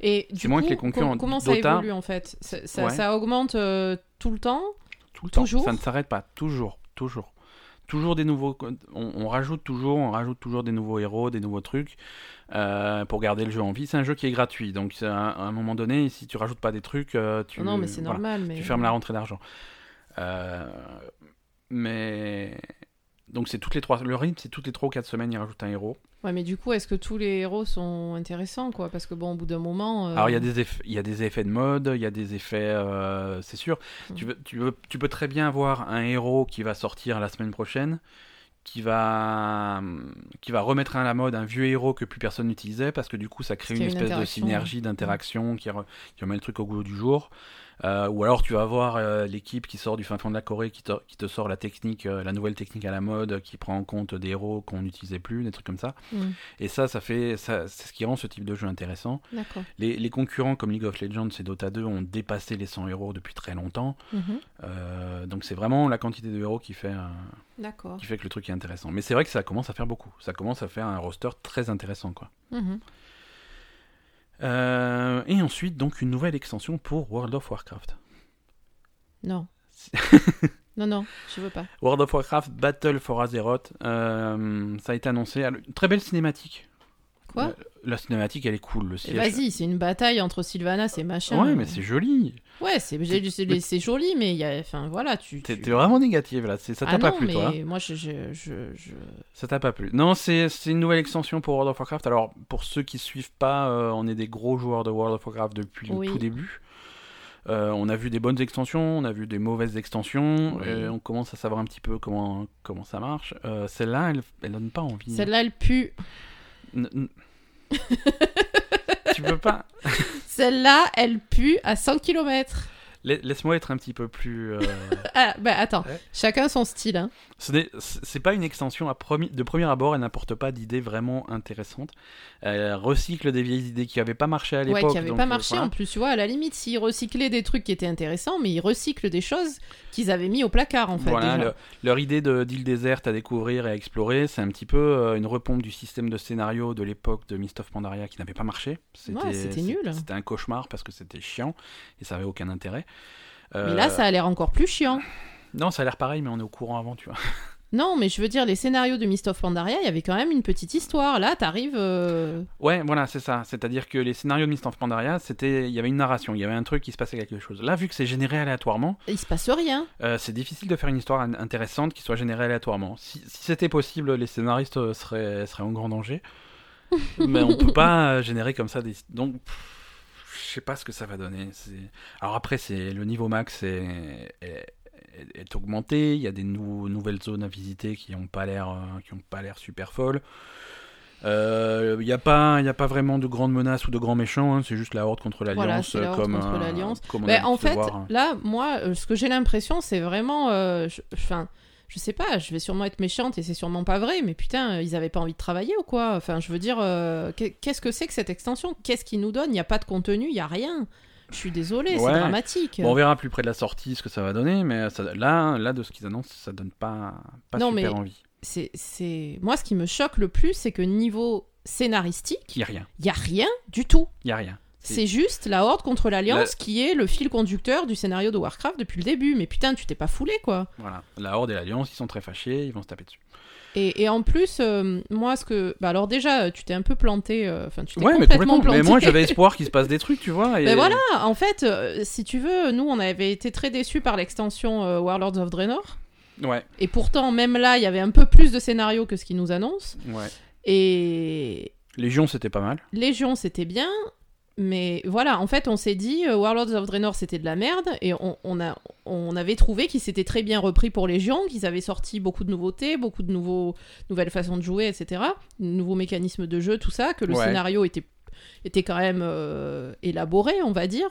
Et du moins coup, que les concurrents. com- comment ça évolue en fait? Ça, ça- Ouais. ça augmente euh, tout le temps? Tout le temps. Toujours? Ça ne s'arrête pas. Toujours. Toujours. Toujours des nouveaux. On, on rajoute toujours, on rajoute toujours des nouveaux héros, des nouveaux trucs euh, pour garder le jeu en vie. C'est un jeu qui est gratuit, donc à, à un moment donné, si tu rajoutes pas des trucs, euh, tu. Non, mais c'est voilà, normal. Mais... Tu fermes la rentrée d'argent. Mais donc c'est toutes les trois. Le rythme, c'est toutes les trois ou quatre semaines, ils rajoutent un héros. Ouais, mais du coup, est-ce que tous les héros sont intéressants quoi? Parce que bon, au bout d'un moment. euh, Alors il y a des effets, il y a des effets de mode, il y a des effets, euh, c'est sûr. Mm. Tu, veux, tu, veux, tu peux très bien avoir un héros qui va sortir la semaine prochaine, qui va, qui va remettre à la mode un vieux héros que plus personne n'utilisait parce que du coup ça crée une espèce de synergie d'interaction qui, re- qui remet le truc au goût du jour. Euh, ou alors tu vas avoir euh, l'équipe qui sort du fin fond de la Corée qui te, qui te sort la technique, euh, la nouvelle technique à la mode, qui prend en compte des héros qu'on n'utilisait plus, des trucs comme ça. hmm, Et ça, ça fait, ça, c'est ce qui rend ce type de jeu intéressant. Les, les concurrents comme League of Legends et Dota 2 ont dépassé les 100 héros depuis très longtemps. Mhm. Euh, donc c'est vraiment la quantité de héros qui fait, qui fait que le truc est intéressant. Mais c'est vrai que ça commence à faire beaucoup. Ça commence à faire un roster très intéressant. quoi. Mhm. Euh, et ensuite, donc, une nouvelle extension pour World of Warcraft. Non. non, non, je veux pas. World of Warcraft Battle for Azeroth, euh, ça a été annoncé. Très belle cinématique. Quoi La, la cinématique, elle est cool. Le siège. Vas-y, c'est une bataille entre Sylvanas et machin. Ouais, mais c'est joli. Ouais, c'est c'est joli, mais il y a. Enfin, voilà, tu. T'es tu- vraiment négative là. Ça t'a ah pas non, plu, mais toi hein moi, je. je, je, Ça t'a pas plu Non, c'est c'est une nouvelle extension pour World of Warcraft. Alors, pour ceux qui suivent pas, euh, on est des gros joueurs de World of Warcraft depuis Oui. le tout début. Euh, on a vu des bonnes extensions, on a vu des mauvaises extensions, Oui. et on commence à savoir un petit peu comment, comment ça marche. Euh, Celle-là, elle, elle donne pas envie. Celle-là, elle pue. Tu peux pas. Celle-là, elle pue à 100 km. La- Laisse-moi être un petit peu plus. euh, Ah, bah attends, Ouais. chacun son style. Hein. Ce n'est- C'est pas une extension à premi- de premier abord, elle n'apporte pas d'idées vraiment intéressantes. Elle recycle des vieilles idées qui n'avaient pas marché à l'époque. Ouais, qui donc, pas euh, marché voilà. en plus, tu vois, à la limite, s'ils recyclaient des trucs qui étaient intéressants, mais ils recyclent des choses qu'ils avaient mis au placard en fait. Voilà, déjà. le- leur idée de- d'île déserte à découvrir et à explorer, c'est un petit peu euh, une repompe du système de scénario de l'époque de Mist of Pandaria qui n'avait pas marché. Ouais, c'était nul. C'était un cauchemar parce que c'était chiant et ça avait aucun intérêt. Mais Euh, là, ça a l'air encore plus chiant. Non, ça a l'air pareil, mais on est au courant avant, tu vois. Non, mais je veux dire, les scénarios de Mist of Pandaria, il y avait quand même une petite histoire. Là, t'arrives. euh, Ouais, voilà, c'est ça. C'est-à-dire que les scénarios de Mist of Pandaria, c'était, il y avait une narration, il y avait un truc qui se passait quelque chose. Là, vu que c'est généré aléatoirement, Il se passe rien. euh, c'est difficile de faire une histoire in- intéressante qui soit générée aléatoirement. Si, si c'était possible, les scénaristes seraient, seraient en grand danger. Mais on peut pas euh, générer comme ça des. Donc, pff, je sais pas ce que ça va donner. Alors après, c'est le niveau max est, est, est- est augmenté. Il y a des nou- nouvelles zones à visiter qui ont pas l'air, euh, qui ont pas l'air super folles. Euh, Il n'y a pas, il y a pas vraiment de grandes menaces ou de grands méchants. hein, c'est juste la horde contre l'alliance, Voilà, horde comme contre euh, l'Alliance. Ben, en fait, voir. hein. là, moi, euh, ce que j'ai l'impression, c'est vraiment. euh, Enfin. Je sais pas, je vais sûrement être méchante et c'est sûrement pas vrai, mais putain, euh, ils avaient pas envie de travailler ou quoi? Enfin, je veux dire, euh, qu'est- qu'est-ce que c'est que cette extension? Qu'est-ce qu'ils nous donnent? Il n'y a pas de contenu, il y a rien. Je suis désolée, Ouais. c'est dramatique. Bon, on verra plus près de la sortie ce que ça va donner, mais ça- là, là, de ce qu'ils annoncent, ça donne pas, pas Non, super mais- envie. c'est, c'est... Moi, ce qui me choque le plus, c'est que niveau scénaristique, Il y a rien, il y a rien du tout. il y a rien. C'est- juste la Horde contre l'Alliance qui est le fil conducteur du scénario de Warcraft depuis le début. Mais putain, tu t'es pas foulé, quoi. Voilà, la Horde et l'Alliance, ils sont très fâchés, ils vont se taper dessus. Et, et en plus, euh, moi, ce que... Bah alors déjà, tu t'es un peu planté. euh, Enfin, tu t'es Ouais, mais complètement complètement. planté. Mais moi, j'avais espoir qu'il se passe des trucs, tu vois. Et... Ben voilà, en fait, euh, si tu veux, nous, on avait été très déçus par l'extension Warlords of Draenor. Ouais, Et pourtant, même là, il y avait un peu plus de scénarios que ce qu'ils nous annoncent. ouais. Et Légion, c'était pas mal. Légion, c'était bien. Mais voilà, en fait, on s'est dit, euh, Warlords of Draenor, c'était de la merde. Et on, on a, on avait trouvé qu'ils s'étaient très bien repris pour Légion, qu'ils avaient sorti beaucoup de nouveautés, beaucoup de nouveaux, nouvelles façons de jouer, etc. Nouveaux mécanismes de jeu, tout ça. Que le Ouais. scénario était, était quand même euh, élaboré, on va dire.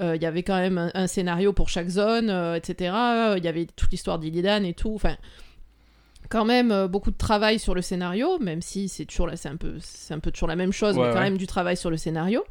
Euh, Il y avait quand même un, un scénario pour chaque zone, euh, etc. Il y avait toute l'histoire d'Illidan et tout. Enfin, quand même beaucoup de travail sur le scénario, même si c'est toujours là, c'est un peu, c'est un peu toujours la même chose, Ouais, mais quand ouais. même du travail sur le scénario.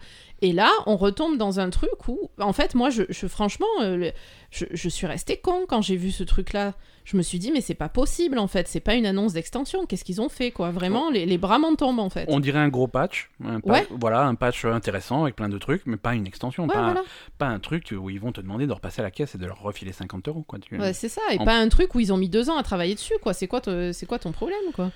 Et là, on retombe dans un truc où, en fait, moi, je, je- franchement, euh, je, je suis restée con quand j'ai vu ce truc-là. Je me suis dit, mais c'est pas possible, en fait. C'est pas une annonce d'extension. Qu'est-ce qu'ils ont fait, quoi? Vraiment, les, les bras m'en tombent, en fait. On dirait un gros patch. Un Ouais. Voilà, un patch intéressant avec plein de trucs, mais pas une extension. Ouais, pas, voilà. un, pas un truc où ils vont te demander de repasser à la caisse et de leur refiler 50 euros. Quoi, tu... Ouais, c'est ça, et En- pas un truc où ils ont mis deux ans à travailler dessus, quoi. C'est quoi, te- quoi ton problème, quoi?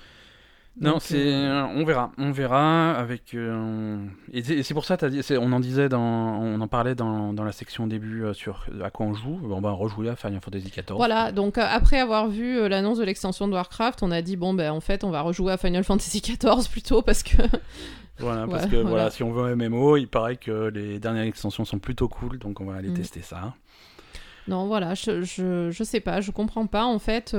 Non, c'est, euh, on verra, on verra avec. euh, Et c'est pour ça, dit, on en disait dans, on en parlait dans, dans la section début euh, sur à quoi on joue. On va rejouer à Final Fantasy XIV. Voilà, donc euh, après avoir vu euh, l'annonce de l'extension de Warcraft, on a dit bon ben en fait on va rejouer à Final Fantasy XIV plutôt parce que Voilà, parce Ouais, que voilà. voilà, si on veut un MMO, il paraît que les dernières extensions sont plutôt cool, donc on va aller Mm. tester ça. non voilà, je, je, je sais pas, je comprends pas en fait.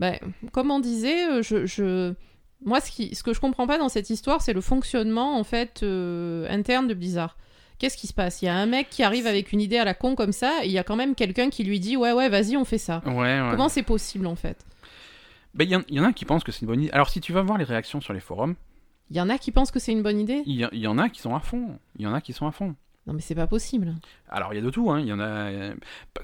Ben, comme on disait, euh, je, je... moi ce, qui, ce que je comprends pas dans cette histoire, c'est le fonctionnement en fait euh, interne de Blizzard. Qu'est-ce qui se passe? Il y a un mec qui arrive avec une idée à la con comme ça, et il y a quand même quelqu'un qui lui dit ouais ouais vas-y on fait ça. Ouais, ouais. Comment c'est possible en fait? Ben, Il y, en- il y en a qui pensent que c'est une bonne idée. Alors, si tu vas voir les réactions sur les forums, Il y en a qui pensent que c'est une bonne idée? il y, il y en a qui sont à fond. Il y en a qui sont à fond. Non mais c'est pas possible. Alors, il y a de tout. Hein. Il y en a. euh,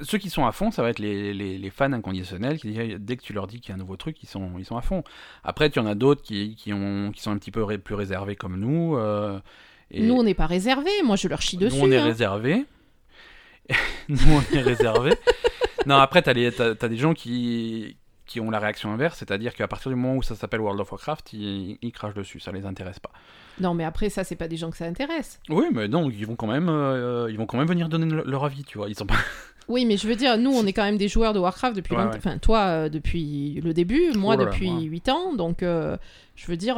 Ceux qui sont à fond, ça va être les, les, les fans inconditionnels qui, dès que tu leur dis qu'il y a un nouveau truc, ils sont, ils sont à fond. Après, tu en as d'autres qui, qui, ont, qui sont un petit peu ré- plus réservés comme nous. euh, et Nous on n'est pas réservés, moi je leur chie nous, dessus. on est hein. réservés. nous, on est réservés. non, après, t'as t'as as des gens qui, qui ont la réaction inverse, c'est-à-dire qu'à partir du moment où ça s'appelle World of Warcraft, ils, ils crachent dessus, ça les intéresse pas. Non, mais après, ça, c'est pas des gens que ça intéresse. Oui, mais non, ils vont quand même, euh, ils vont quand même venir donner le- leur avis, tu vois. Ils sont pas. Oui, mais je veux dire, nous, on est quand même des joueurs de Warcraft depuis Ouais. Enfin, toi, euh, depuis le début, moi, Oh là là, depuis moi. 8 ans. Donc, euh, je veux dire,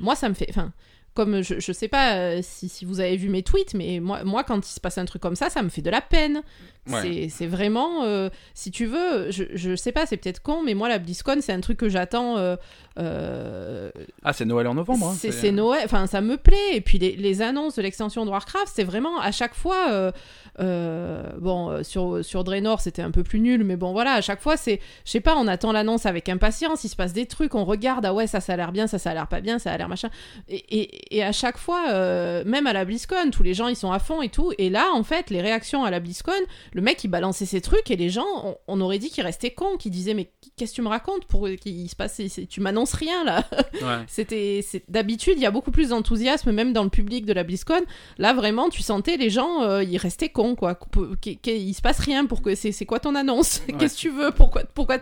moi, ça me fait. Enfin, comme je, je sais pas euh, si, si vous avez vu mes tweets, mais moi, moi, quand il se passe un truc comme ça, ça me fait de la peine. Ouais. C'est- vraiment, euh, si tu veux, je, je sais pas, c'est peut-être con, mais moi, la BlizzCon, c'est un truc que j'attends. euh, euh, Ah, c'est Noël en novembre. hein, c'est c'est Noël, enfin ça me plaît. Et puis les, les annonces de l'extension de Warcraft, c'est vraiment à chaque fois. Euh, bon, euh, sur, sur Draenor, c'était un peu plus nul, mais bon, voilà, à chaque fois, c'est. Je sais pas, on attend l'annonce avec impatience, il se passe des trucs, on regarde, ah ouais, ça, ça a l'air bien, ça, ça a l'air pas bien, ça a l'air machin. Et, et, et à chaque fois, euh, même à la BlizzCon, tous les gens, ils sont à fond et tout. Et là, en fait, les réactions à la BlizzCon, le mec, il balançait ses trucs et les gens, on, on aurait dit qu'il restait con, qu'il disait, mais qu'est-ce que tu me racontes pour qu'il se passe. Tu m'annonces rien là. Ouais. C'était d'habitude il y a beaucoup plus d'enthousiasme même dans le public de la BlizzCon. Là vraiment tu sentais les gens euh, ils restaient cons quoi. Qu- qu- qu- Il se passe rien pour que c'est c'est quoi ton annonce? Ouais. Qu'est-ce que tu veux? Pourquoi pourquoi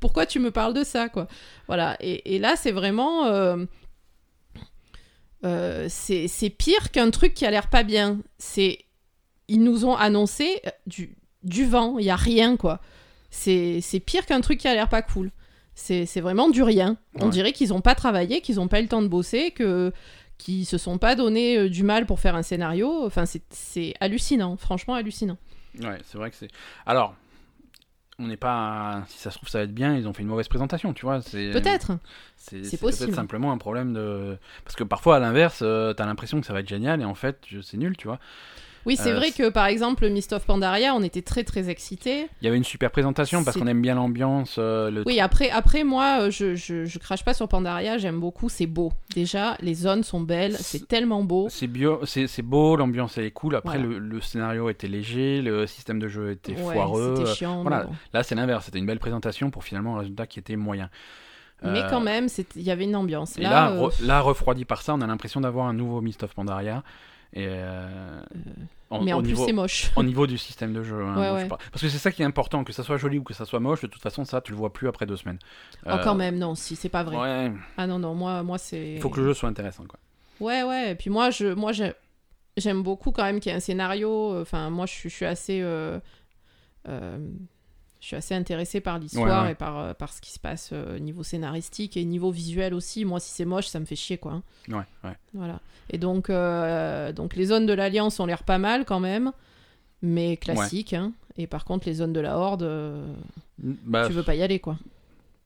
pourquoi tu me parles de ça quoi? Voilà et, et là c'est vraiment euh, euh, c'est c'est pire qu'un truc qui a l'air pas bien. C'est ils nous ont annoncé euh, du du vent, il y a rien quoi. C'est c'est pire qu'un truc qui a l'air pas cool. C'est c'est vraiment du rien. On dirait qu'ils n'ont pas travaillé, qu'ils n'ont pas eu le temps de bosser, que qu'ils se sont pas donné euh, du mal pour faire un scénario. Enfin, c'est- hallucinant, franchement hallucinant. Ouais, c'est vrai que c'est. Alors, on n'est pas. Si ça se trouve, ça va être bien. Ils ont fait une mauvaise présentation, tu vois. Peut-être. C'est possible. peut-être simplement un problème de. Parce que parfois, à l'inverse, euh, t'as l'impression que ça va être génial et en fait, c'est nul, tu vois. Oui, c'est Euh, vrai que par exemple, Mist of Pandaria, on était très très excités. Il y avait une super présentation parce qu'on aime bien l'ambiance. euh, le Oui, après, après moi, euh, je, je, je crache pas sur Pandaria, j'aime beaucoup, c'est beau. Déjà, les zones sont belles, c'est tellement beau. C'est bio, c'est beau, l'ambiance elle est cool. Après, Voilà. le, le scénario était léger, le système de jeu était Ouais, foireux. C'était euh, chiant. voilà. bon. Là, c'est l'inverse. C'était une belle présentation pour finalement un résultat qui était moyen. Mais quand même, il y avait une ambiance. Et Là, là, euh, re- là, refroidi par ça, on a l'impression d'avoir un nouveau Mist of Pandaria. Et euh, en- mais en plus, niveau- c'est moche. au niveau du système de jeu. hein, Ouais, ouais. Parce que c'est ça qui est important, que ça soit joli ou que ça soit moche, de toute façon, ça, tu le vois plus après deux semaines. Oh, quand même, non, si, c'est pas vrai. Ouais, Ah non, non, moi, moi c'est. il faut que le jeu soit intéressant. Quoi. Ouais, ouais. Et puis moi, je, moi, j'ai- j'aime beaucoup quand même qu'il y ait un scénario. Enfin, moi, je suis, je suis assez, euh, euh, je suis assez intéressée par l'histoire Ouais, ouais. et par, euh, par ce qui se passe euh, niveau scénaristique et niveau visuel aussi. Moi, si c'est moche, ça me fait chier, quoi. hein. Ouais, ouais. Voilà. Et donc, euh, donc les zones de l'Alliance ont l'air pas mal quand même, mais classiques. hein. Et par contre, les zones de la Horde, euh, Bah, tu veux pas y aller, quoi.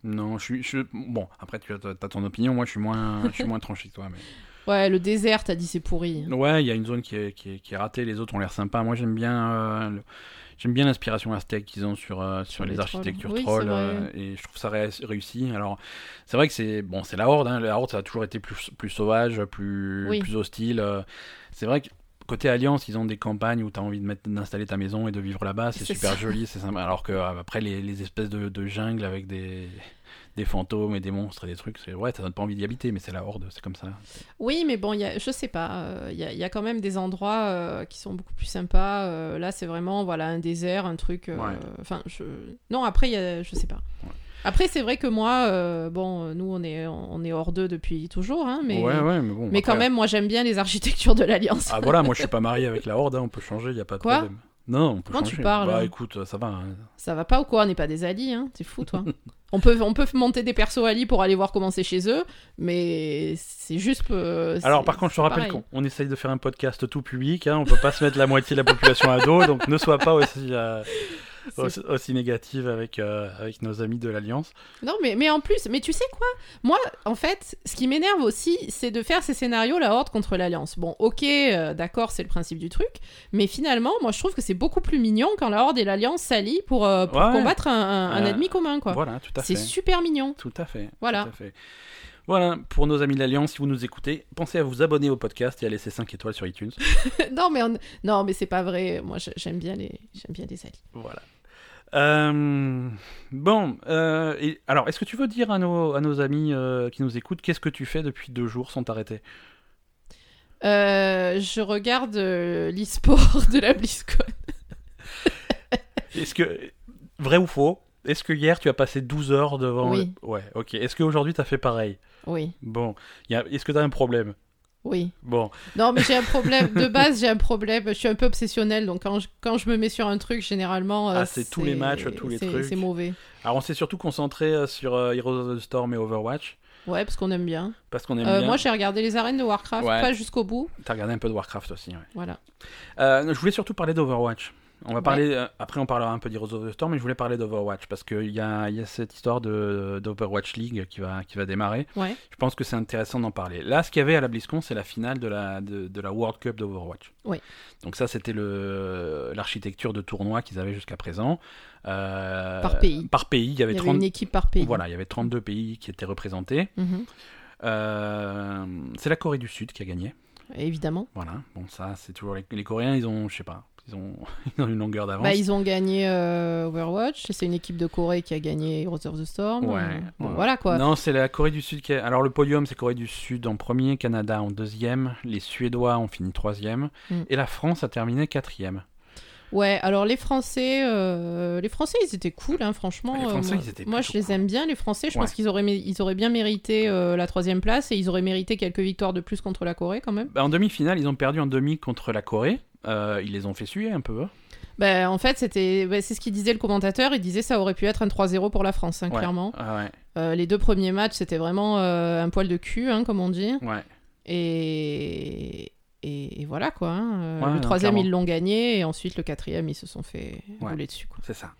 Non, je suis. je- Bon, après, tu as, ton opinion, moi, je suis moins, je suis moins tranché que toi. Mais... Ouais, le désert, t'as dit c'est pourri. Ouais, il y a une zone qui est, qui est, qui est ratée, les autres ont l'air sympas. Moi, j'aime bien. le- J'aime bien l'inspiration aztèque qu'ils ont sur, euh, sur, Sur les, les architectures trolls. Euh, et je trouve ça ré- réussi. Alors, c'est vrai que c'est bon, c'est la horde. Hein, la horde, ça a toujours été plus, plus sauvage, plus, Oui. plus hostile. euh. C'est vrai que côté alliance, ils ont des campagnes où tu as envie de mettre- d'installer ta maison et de vivre là-bas. C'est super ça. joli, c'est sympa. Alors que euh, après les, les espèces de, de jungle avec des des fantômes et des monstres et des trucs, ouais, ça donne pas envie d'y habiter, mais c'est la horde, c'est comme ça. Oui, mais bon, y a, je sais pas, euh, il y, a, il y a quand même des endroits euh, qui sont beaucoup plus sympas. euh, là, c'est vraiment voilà un désert, un truc. Ouais. Enfin, je... non, après, y a, je sais pas. Ouais. Après, c'est vrai que moi, euh, bon, euh, nous, on est, on est hors d'eux depuis toujours, hein, mais, Ouais, ouais, mais bon. mais quand même, moi, j'aime bien les architectures de l'Alliance. Ah voilà, moi je suis pas marié avec la horde, hein, on peut changer, il y a pas de Quoi problème. Non, on peut Comment tu changer. parles Bah écoute, ça va. hein. Ça va pas ou quoi? On n'est pas des alliés, hein T'es fou, toi on, peut, on peut monter des persos alliés pour aller voir comment c'est chez eux, mais c'est juste. euh, Alors par contre, je te rappelle qu'on on essaye de faire un podcast tout public, hein, on peut pas se mettre la moitié de la population à dos, donc ne sois pas aussi, euh, aussi, aussi négative avec, euh, avec nos amis de l'Alliance. Non, mais, mais en plus, mais tu sais quoi? Moi, en fait, ce qui m'énerve aussi, c'est de faire ces scénarios, la Horde contre l'Alliance. Bon, ok, euh, d'accord, c'est le principe du truc, mais finalement, moi, je trouve que c'est beaucoup plus mignon quand la Horde et l'Alliance s'allient pour, euh, pour Ouais. combattre un, un- un ennemi commun, quoi. Voilà, tout à c'est fait. super mignon. Tout à fait. Voilà. tout à fait. Voilà, pour nos amis de l'Alliance, si vous nous écoutez, pensez à vous abonner au podcast et à laisser 5 étoiles sur iTunes. non, mais on- non, mais c'est pas vrai. Moi, j'ai- j'aime bien les, j'aime bien les alliés. Voilà. Euh, bon, euh, et- alors, est-ce que tu veux dire à nos, à nos amis euh, qui nous écoutent, qu'est-ce que tu fais depuis deux jours sans t'arrêter? Je regarde l'e-sport de la BlizzCon. Est-ce que, vrai ou faux, est-ce que hier tu as passé 12 heures devant... Oui. Ouais, ok. Est-ce qu'aujourd'hui tu as fait pareil? Oui, Bon, a- est-ce que tu as un problème? Oui. Bon, Non, mais j'ai un problème. De base, j'ai un problème. Je suis un peu obsessionnelle, donc quand je, quand je me mets sur un truc, généralement. euh, Ah, c'est tous les matchs, tous les trucs. C'est mauvais. alors on s'est surtout concentré euh, sur euh, Heroes of the Storm et Overwatch. Ouais, parce qu'on aime bien. Parce qu'on aime Euh, bien. moi, j'ai regardé les arènes de Warcraft, Ouais. pas jusqu'au bout. T'as regardé un peu de Warcraft aussi, ouais. Voilà. Euh, je voulais surtout parler d'Overwatch. On va Ouais. parler, euh, après on parlera un peu d'Heroes of the Storm, mais je voulais parler d'Overwatch parce qu'il y a, y a cette histoire de, d'Overwatch League qui va, qui va démarrer. Ouais. Je pense que c'est intéressant d'en parler. Là, ce qu'il y avait à la BlizzCon, c'est la finale de la, de, de la World Cup d'Overwatch. Donc ça, c'était l'architecture de tournoi qu'ils avaient jusqu'à présent. Euh, Par pays. Par pays, il y avait, Il y avait 30 une équipe par pays. Voilà, il y avait 32 pays qui étaient représentés. Mhm. Euh, c'est la Corée du Sud qui a gagné. Évidemment. Voilà, bon ça c'est toujours les, les Coréens, ils ont, je sais pas, ils ont, ils ont une longueur d'avance. Bah, ils ont gagné euh, Overwatch. C'est une équipe de Corée qui a gagné Heroes of the Storm. Ouais, Euh, bon, ouais. voilà quoi. Non, c'est la Corée du Sud qui est... Alors le podium c'est Corée du Sud en premier, Canada en deuxième, les Suédois ont fini troisième Mm. et la France a terminé quatrième. Ouais, alors les Français, euh, les Français, ils étaient cool, hein, franchement. Les Euh, Français, moi, ils étaient moi, je les cool. aime bien, les Français. Je Ouais. pense qu'ils auraient, ils auraient bien mérité euh, la troisième place et ils auraient mérité quelques victoires de plus contre la Corée quand même. Bah, en demi-finale, ils ont perdu en demi contre la Corée. Euh, ils les ont fait suer un peu. hein. Ben, en fait, c'était, ben, c'est ce qu'il disait le commentateur. Il disait ça aurait pu être un 3-0 pour la France, hein, Ouais. clairement. Ah ouais, Euh, les deux premiers matchs, c'était vraiment euh, un poil de cul, hein, comme on dit. ouais. Et, et, et voilà quoi. hein. Le non, troisième, clairement. ils l'ont gagné et ensuite le quatrième, ils se sont fait rouler dessus. Quoi. c'est ça.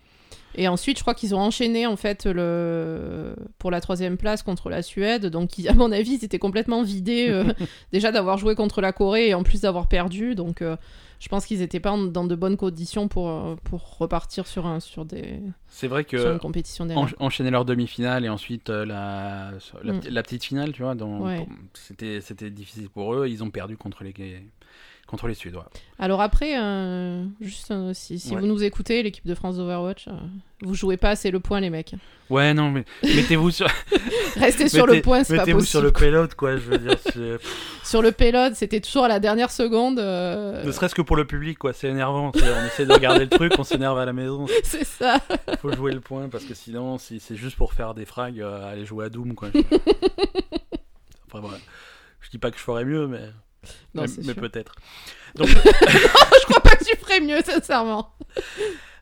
Et ensuite, je crois qu'ils ont enchaîné en fait le pour la troisième place contre la Suède. Donc, à mon avis, ils étaient complètement vidés euh, déjà d'avoir joué contre la Corée et en plus d'avoir perdu. Donc, euh, je pense qu'ils n'étaient pas en- dans de bonnes conditions pour, euh, pour repartir sur, un, sur, des, C'est vrai sur que une compétition derrière. ench- enchaîner leur demi-finale et ensuite euh, la, la, Mm. la petite finale, tu vois, Ouais. c'était difficile pour eux. Ils ont perdu contre les contre les Suédois. Alors après, euh, juste euh, si, si Ouais. vous nous écoutez, l'équipe de France d'Overwatch, euh, vous jouez pas assez le point, les mecs. Ouais, non, mais mettez-vous sur, Restez sur le point, c'est pas mettez-vous possible. sur le payload, quoi. Je veux dire, c'est- Sur le payload, c'était toujours à la dernière seconde. euh, ne serait-ce que pour le public, quoi. C'est énervant. On essaie de regarder le truc, on s'énerve à la maison. c'est ça. Il faut jouer le point parce que sinon, si c'est juste pour faire des frags, aller jouer à Doom, quoi. Enfin, voilà. Je dis pas que je ferais mieux, mais, Non, mais, peut-être. Donc, Je crois pas que tu ferais mieux, sincèrement.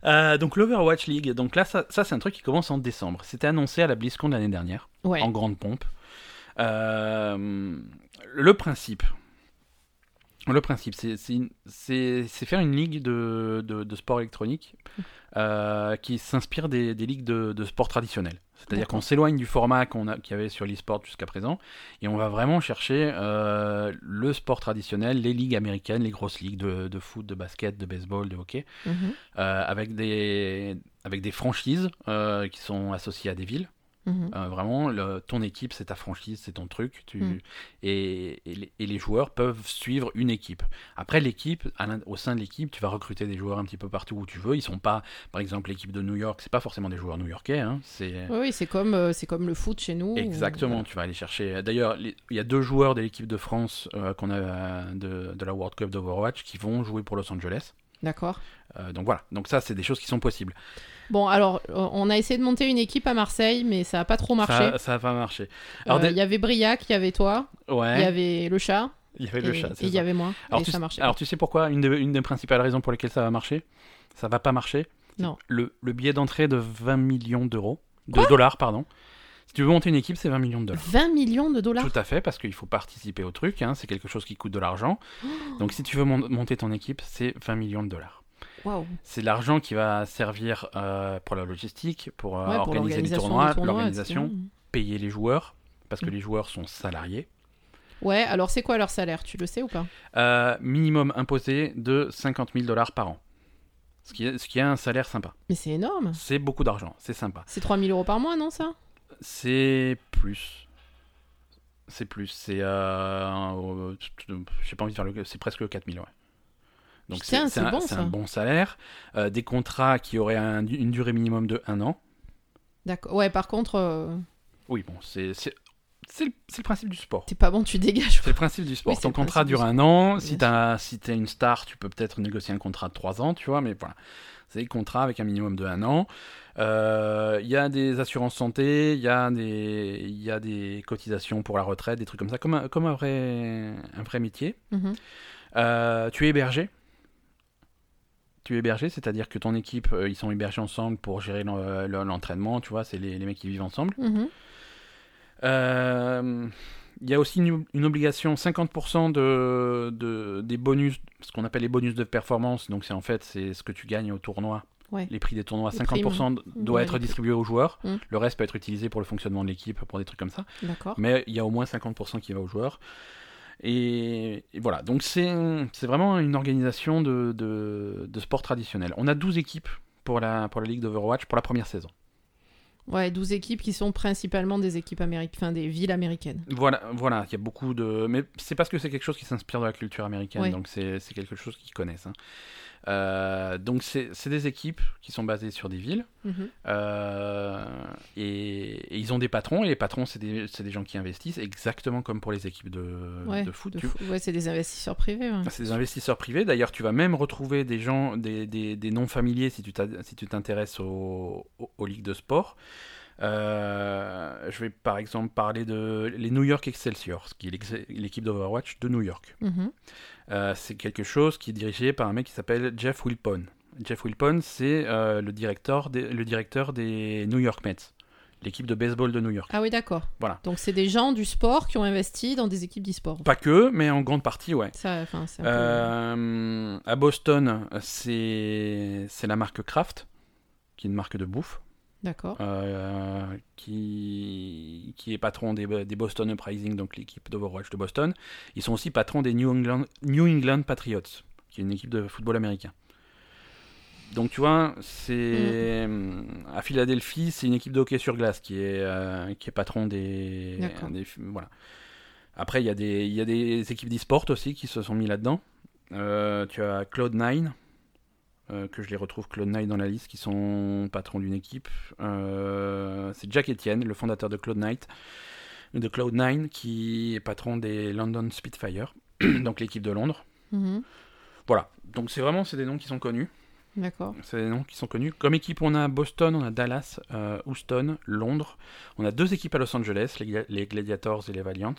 euh, donc l'Overwatch League. Donc là, ça, ça, c'est un truc qui commence en décembre. C'était annoncé à la BlizzCon de l'année dernière. Ouais. en grande pompe. Euh, le principe, le principe, c'est- faire une ligue de, de, de sport électronique euh, qui s'inspire des, des ligues de, de sport traditionnels. C'est-à-dire qu'on s'éloigne du format qu'on a- qu'il y avait sur l'e-sport jusqu'à présent et on va vraiment chercher euh, le sport traditionnel, les ligues américaines, les grosses ligues de, de foot, de basket, de baseball, de hockey, Mhm. euh, avec, des, avec des franchises qui sont associées à des villes. Mhm. Euh, vraiment, le- ton équipe, c'est ta franchise, c'est ton truc. Tu, Mm. et, et les, et les joueurs peuvent suivre une équipe. Après, l'équipe, au sein de l'équipe, tu vas recruter des joueurs un petit peu partout où tu veux. Ils sont pas, par exemple, l'équipe de New York, c'est pas forcément des joueurs new-yorkais. hein, c'est Oui, c'est comme, euh, c'est comme le foot chez nous. exactement. Tu vas aller chercher. D'ailleurs, il y a deux joueurs de l'équipe de France euh, qu'on a de, de la World Cup d'Overwatch qui vont jouer pour Los Angeles. D'accord. Euh, donc voilà. Donc ça, c'est des choses qui sont possibles. Bon, alors, euh, on a essayé de monter une équipe à Marseille, mais ça a pas trop marché. Ça, va marcher. Alors, Euh, des- Il y avait Briac, il y avait toi, ouais. il y avait le chat, Il y avait et le chat. et il y avait moi. Alors, et tu, ça marchait. alors tu sais pourquoi une, des- une des principales raisons pour lesquelles ça va marcher? Ça va pas marcher? Non. Le, le billet d'entrée de 20 millions d'euros, de dollars, pardon. Si tu veux monter une équipe, c'est 20 millions de dollars. 20 millions de dollars Tout à fait, parce qu'il faut participer au truc, hein, c'est quelque chose qui coûte de l'argent. Oh. Donc si tu veux mon- monter ton équipe, c'est 20 millions de dollars. Waouh. C'est l'argent qui va servir euh, pour la logistique, pour, euh, Ouais, pour organiser les tournois, l'organisation, payer les joueurs, parce que Mm. les joueurs sont salariés. Ouais, alors c'est quoi leur salaire? Tu le sais ou pas? Euh, minimum imposé de 50 000 dollars par an. Ce qui, est, ce qui est un salaire sympa. Mais c'est énorme. C'est beaucoup d'argent, c'est sympa. C'est 3000 euros par mois, non, ça? C'est plus. C'est plus. C'est. Euh, J'ai pas envie de faire le. C'est presque 4000, ouais. Donc c'est un, bon, un bon salaire. Euh, des contrats qui auraient un- une durée minimum de un an. D'accord. Ouais, par contre, euh, Oui, bon, c'est. C'est le, principe du sport. t'es pas bon, tu dégages. C'est le principe du sport. Oui, Ton contrat dure un an. Si t'es une star, tu peux peut-être négocier un contrat de 3 ans, tu vois, mais voilà. C'est des contrats avec un minimum de un an. Euh, Il y a des assurances santé, il y, a des- il y a des cotisations pour la retraite, des trucs comme ça, comme un, comme un, vrai, un vrai métier. Mhm. Euh, tu es hébergé. Tu es hébergé, c'est-à-dire que ton équipe, euh, ils sont hébergés ensemble pour gérer l'en- l'entraînement, tu vois, c'est les, les mecs qui vivent ensemble. Mhm. Euh, Il y a aussi une, une obligation 50% de, de- des bonus, ce qu'on appelle les bonus de performance. Donc c'est en fait c'est ce que tu gagnes au tournoi. Ouais. Les prix des tournois, Les 50% doit Ouais, être distribué aux joueurs. Mm. Le reste peut être utilisé pour le fonctionnement de l'équipe, pour des trucs comme ça. Mais il y a au moins 50% qui va aux joueurs. Et, et voilà, donc c'est c'est vraiment une organisation de, de, de sport traditionnel. On a 12 équipes pour la, pour la Ligue d'Overwatch pour la première saison. Ouais, 12 équipes qui sont principalement des équipes américaines, enfin des villes américaines. Voilà, voilà, il y a beaucoup de. Mais c'est parce que c'est quelque chose qui s'inspire de la culture américaine, Ouais. donc c'est c'est quelque chose qu'ils connaissent. hein. Euh, donc c'est des équipes qui sont basées sur des villes Mhm. euh, et, et ils ont des patrons et les patrons c'est des, des gens qui investissent exactement comme pour les équipes de, Ouais, de foot. Tu- ouais, c'est des investisseurs privés. ouais. C'est des investisseurs privés. D'ailleurs, tu vas même retrouver des gens, des, des, des noms familiers si tu t'as- si t'intéresses aux, aux, aux ligues de sport. Euh, je vais par exemple parler de les New York Excelsior, qui est l'équipe d'Overwatch de New York. Mhm. Euh, c'est quelque chose qui est dirigé par un mec qui s'appelle Jeff Wilpon. Jeff Wilpon, c'est euh, le, directeur des, le directeur des New York Mets, l'équipe de baseball de New York. Ah oui, d'accord. Voilà. Donc c'est des gens du sport qui ont investi dans des équipes d'e-sport. Pas que, mais en grande partie, ouais. Ça, peu- à Boston, c'est la marque Kraft, qui est une marque de bouffe, D'accord. euh, qui, qui est patron des, des Boston Uprising, donc l'équipe d'Overwatch de Boston. Ils sont aussi patrons des New England, New England Patriots, qui est une équipe de football américain. Donc tu vois, c'est à Philadelphie, c'est une équipe de hockey sur glace qui est euh, qui est patron des, voilà. Après il y a des y a des équipes d'e-sport aussi qui se sont mis là-dedans. Euh, tu as Cloud9 euh, que je les retrouve Cloud9 dans la liste qui sont patrons d'une équipe. Euh, c'est Jack Etienne, le fondateur de Cloud9 de Cloud9 qui est patron des London Spitfire, donc l'équipe de Londres. Mhm. Voilà. Donc c'est vraiment c'est des noms qui sont connus. D'accord. C'est des noms qui sont connus. Comme équipe, on a Boston, on a Dallas, euh, Houston, Londres. On a deux équipes à Los Angeles, les Gladiators et les Valiants.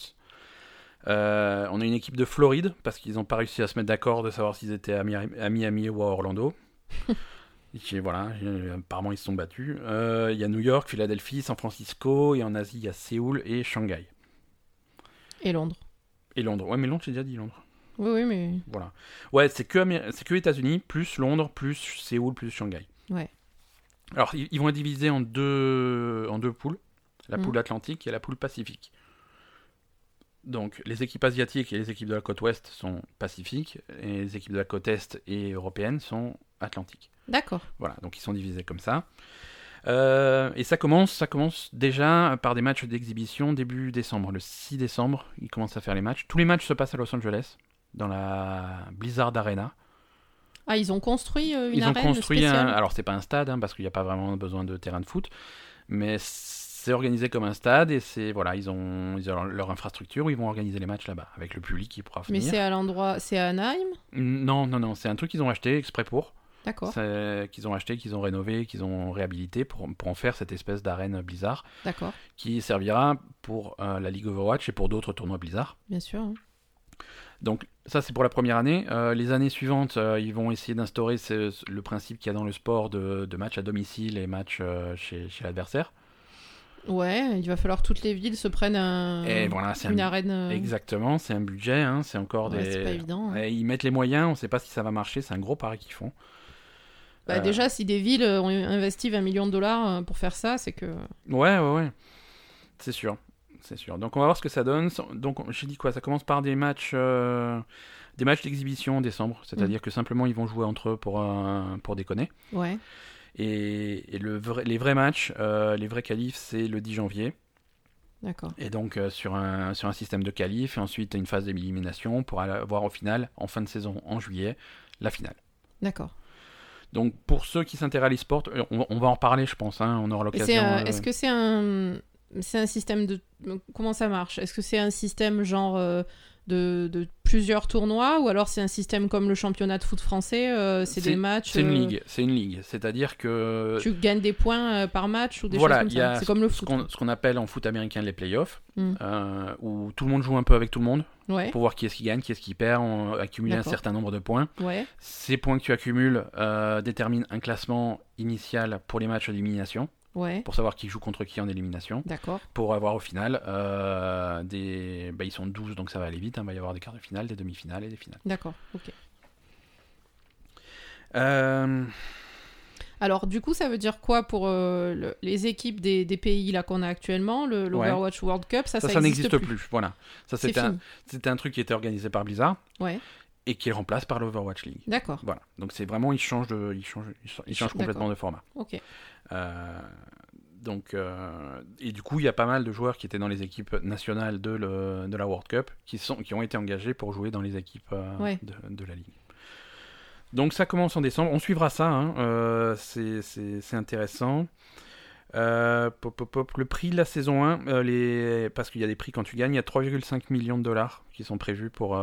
Euh, on a une équipe de Floride, parce qu'ils n'ont pas réussi à se mettre d'accord de savoir s'ils étaient à Miami, ou à Orlando. Et voilà, euh, apparemment ils se sont battus. Euh, Il y a New York, Philadelphie, San Francisco, et en Asie, il y a Séoul et Shanghai. Et Londres. Et Londres. Ouais, mais Londres, j'ai déjà dit Londres. Oui, oui, mais Voilà. Ouais, c'est que, Amé- c'est que États-Unis, plus Londres, plus Séoul, plus Shanghai. Ouais. Alors, ils vont être divisés en deux, en deux poules. La Mm. poule atlantique et la poule pacifique. Donc, les équipes asiatiques et les équipes de la côte ouest sont pacifiques, et les équipes de la côte est et européennes sont atlantiques. d'accord. Voilà, donc ils sont divisés comme ça. Euh, et ça commence, ça commence déjà par des matchs d'exhibition début décembre. Le 6 décembre, ils commencent à faire les matchs. Tous les matchs se passent à Los Angeles, dans la Blizzard Arena. Ah, ils ont construit euh, une Ils ont arène construit un. spéciale? Alors, c'est pas un stade, hein, parce qu'il n'y a pas vraiment besoin de terrain de foot, mais c'est organisé comme un stade et c'est. Voilà, ils ont, ils ont leur infrastructure où ils vont organiser les matchs là-bas, avec le public qui pourra Mais venir. c'est à l'endroit, c'est à Anaheim. Non, non, non, c'est un truc qu'ils ont acheté exprès pour. D'accord. Qu'ils ont acheté, qu'ils ont rénové, qu'ils ont réhabilité pour, pour en faire cette espèce d'arène Blizzard D'accord. qui servira pour euh, la Ligue Overwatch et pour d'autres tournois Blizzard. Bien sûr. hein. Donc ça c'est pour la première année. Euh, les années suivantes, euh, ils vont essayer d'instaurer le principe qu'il y a dans le sport de, de matchs à domicile et matchs euh, chez, chez l'adversaire. Ouais, il va falloir que toutes les villes se prennent un- Et voilà, c'est une un... arène. euh, Exactement, c'est un budget, hein, c'est encore ouais, des... c'est pas évident. hein. Ils mettent les moyens, on sait pas si ça va marcher, c'est un gros pari qu'ils font. Bah, Euh, Déjà, si des villes ont investi 20 millions de dollars euh, pour faire ça, c'est que. Ouais, ouais, ouais. C'est sûr. C'est sûr. Donc on va voir ce que ça donne. Donc j'ai dit quoi? Ça commence par des matchs, euh, des matchs d'exhibition en décembre. C'est-à-dire que simplement ils vont jouer entre eux pour, pour déconner. Ouais. Et, et le vrai- les vrais matchs, euh, les vrais qualifs, c'est le 10 janvier. D'accord. Et donc euh, sur, un, sur un système de qualifs. Et ensuite une phase d'élimination pour aller voir au final, en fin de saison, en juillet, la finale. D'accord. Donc pour ceux qui s'intéressent à l'e-sport, euh, on, on va en reparler, je pense. hein, on aura l'occasion. euh, euh, Est-ce que c'est un, c'est un système de, comment ça marche? Est-ce que c'est un système genre de, de plusieurs tournois ou alors c'est un système comme le championnat de foot français euh, C'est des matchs. C'est une euh, ligue. C'est une ligue. C'est-à-dire que Tu gagnes des points euh, par match ou des Voilà, choses comme ça. C'est comme le foot. ce qu'on appelle en foot américain les playoffs, Mm. euh, où tout le monde joue un peu avec tout le monde Ouais. pour voir qui est-ce qui gagne, qui est-ce qui perd, on accumule un certain nombre de points. Ouais. Ces points que tu accumules euh, déterminent un classement initial pour les matchs d'élimination. Ouais, pour savoir qui joue contre qui en élimination. d'accord. Pour avoir au final euh, des. Bah, ils sont 12, donc ça va aller vite. hein. Il va y avoir des quarts de finale, des demi-finales et des finales. D'accord, ok. Euh, Alors, du coup, ça veut dire quoi pour euh, le- les équipes des, des pays là qu'on a actuellement, le- l'Overwatch World Cup Ça, ça, ça, ça existe n'existe plus. plus. Voilà. Ça, C'est c'était un, c'était un truc qui était organisé par Blizzard Ouais, et qui remplace par l'Overwatch League. d'accord. Voilà. Donc c'est vraiment, ils changent, de, ils changent, ils changent- complètement de format. Ok. Euh, donc, euh, et du coup, il y a pas mal de joueurs qui étaient dans les équipes nationales de, le- de la World Cup qui, sont, qui ont été engagés pour jouer dans les équipes euh, Ouais. de, de la Ligue. Donc ça commence en décembre. On suivra ça. hein. Euh, c'est- intéressant. Pop, pop, pop. Le prix de la saison 1, euh, les... parce qu'il y a des prix quand tu gagnes, il y a 3,5 millions de dollars qui sont prévus pour,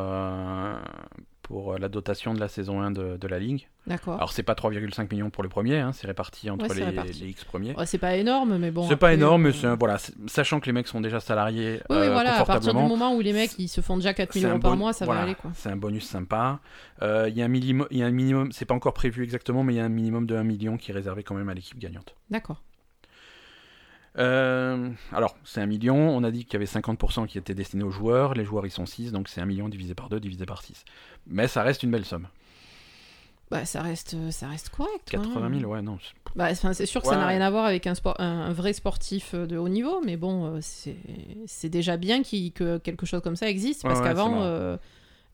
pour la dotation de la saison 1 de, de la Ligue. D'accord. Alors c'est pas 3,5 millions pour le premier, hein, c'est réparti entre Ouais, les, réparti. les X premiers. Ouais, c'est pas énorme, mais bon. c'est pas énorme, mais euh, c'est- voilà, sachant que les mecs sont déjà salariés Oui, oui, euh, voilà, à partir du moment où les mecs ils se font déjà 4000 c'est un euros par bon- mois, ça voilà, va aller quoi. C'est un bonus sympa. Euh, Il y a un minimum, il y a un minimum, c'est pas encore prévu exactement, mais il y a un minimum de 1 million qui est réservé quand même à l'équipe gagnante. D'accord. Euh, alors, c'est un million, on a dit qu'il y avait 50% qui étaient destinés aux joueurs, les joueurs ils sont 6, donc c'est un million divisé par 2, divisé par 6. Mais ça reste une belle somme. Bah, ça reste, ça reste correct. 80 hein. 000, ouais, non. c'est- Bah, c'est sûr que ça n'a rien à voir avec un, sport, un, un vrai sportif euh, de haut niveau, mais bon, euh, c'est déjà bien que quelque chose comme ça existe, parce ouais, qu'avant, euh,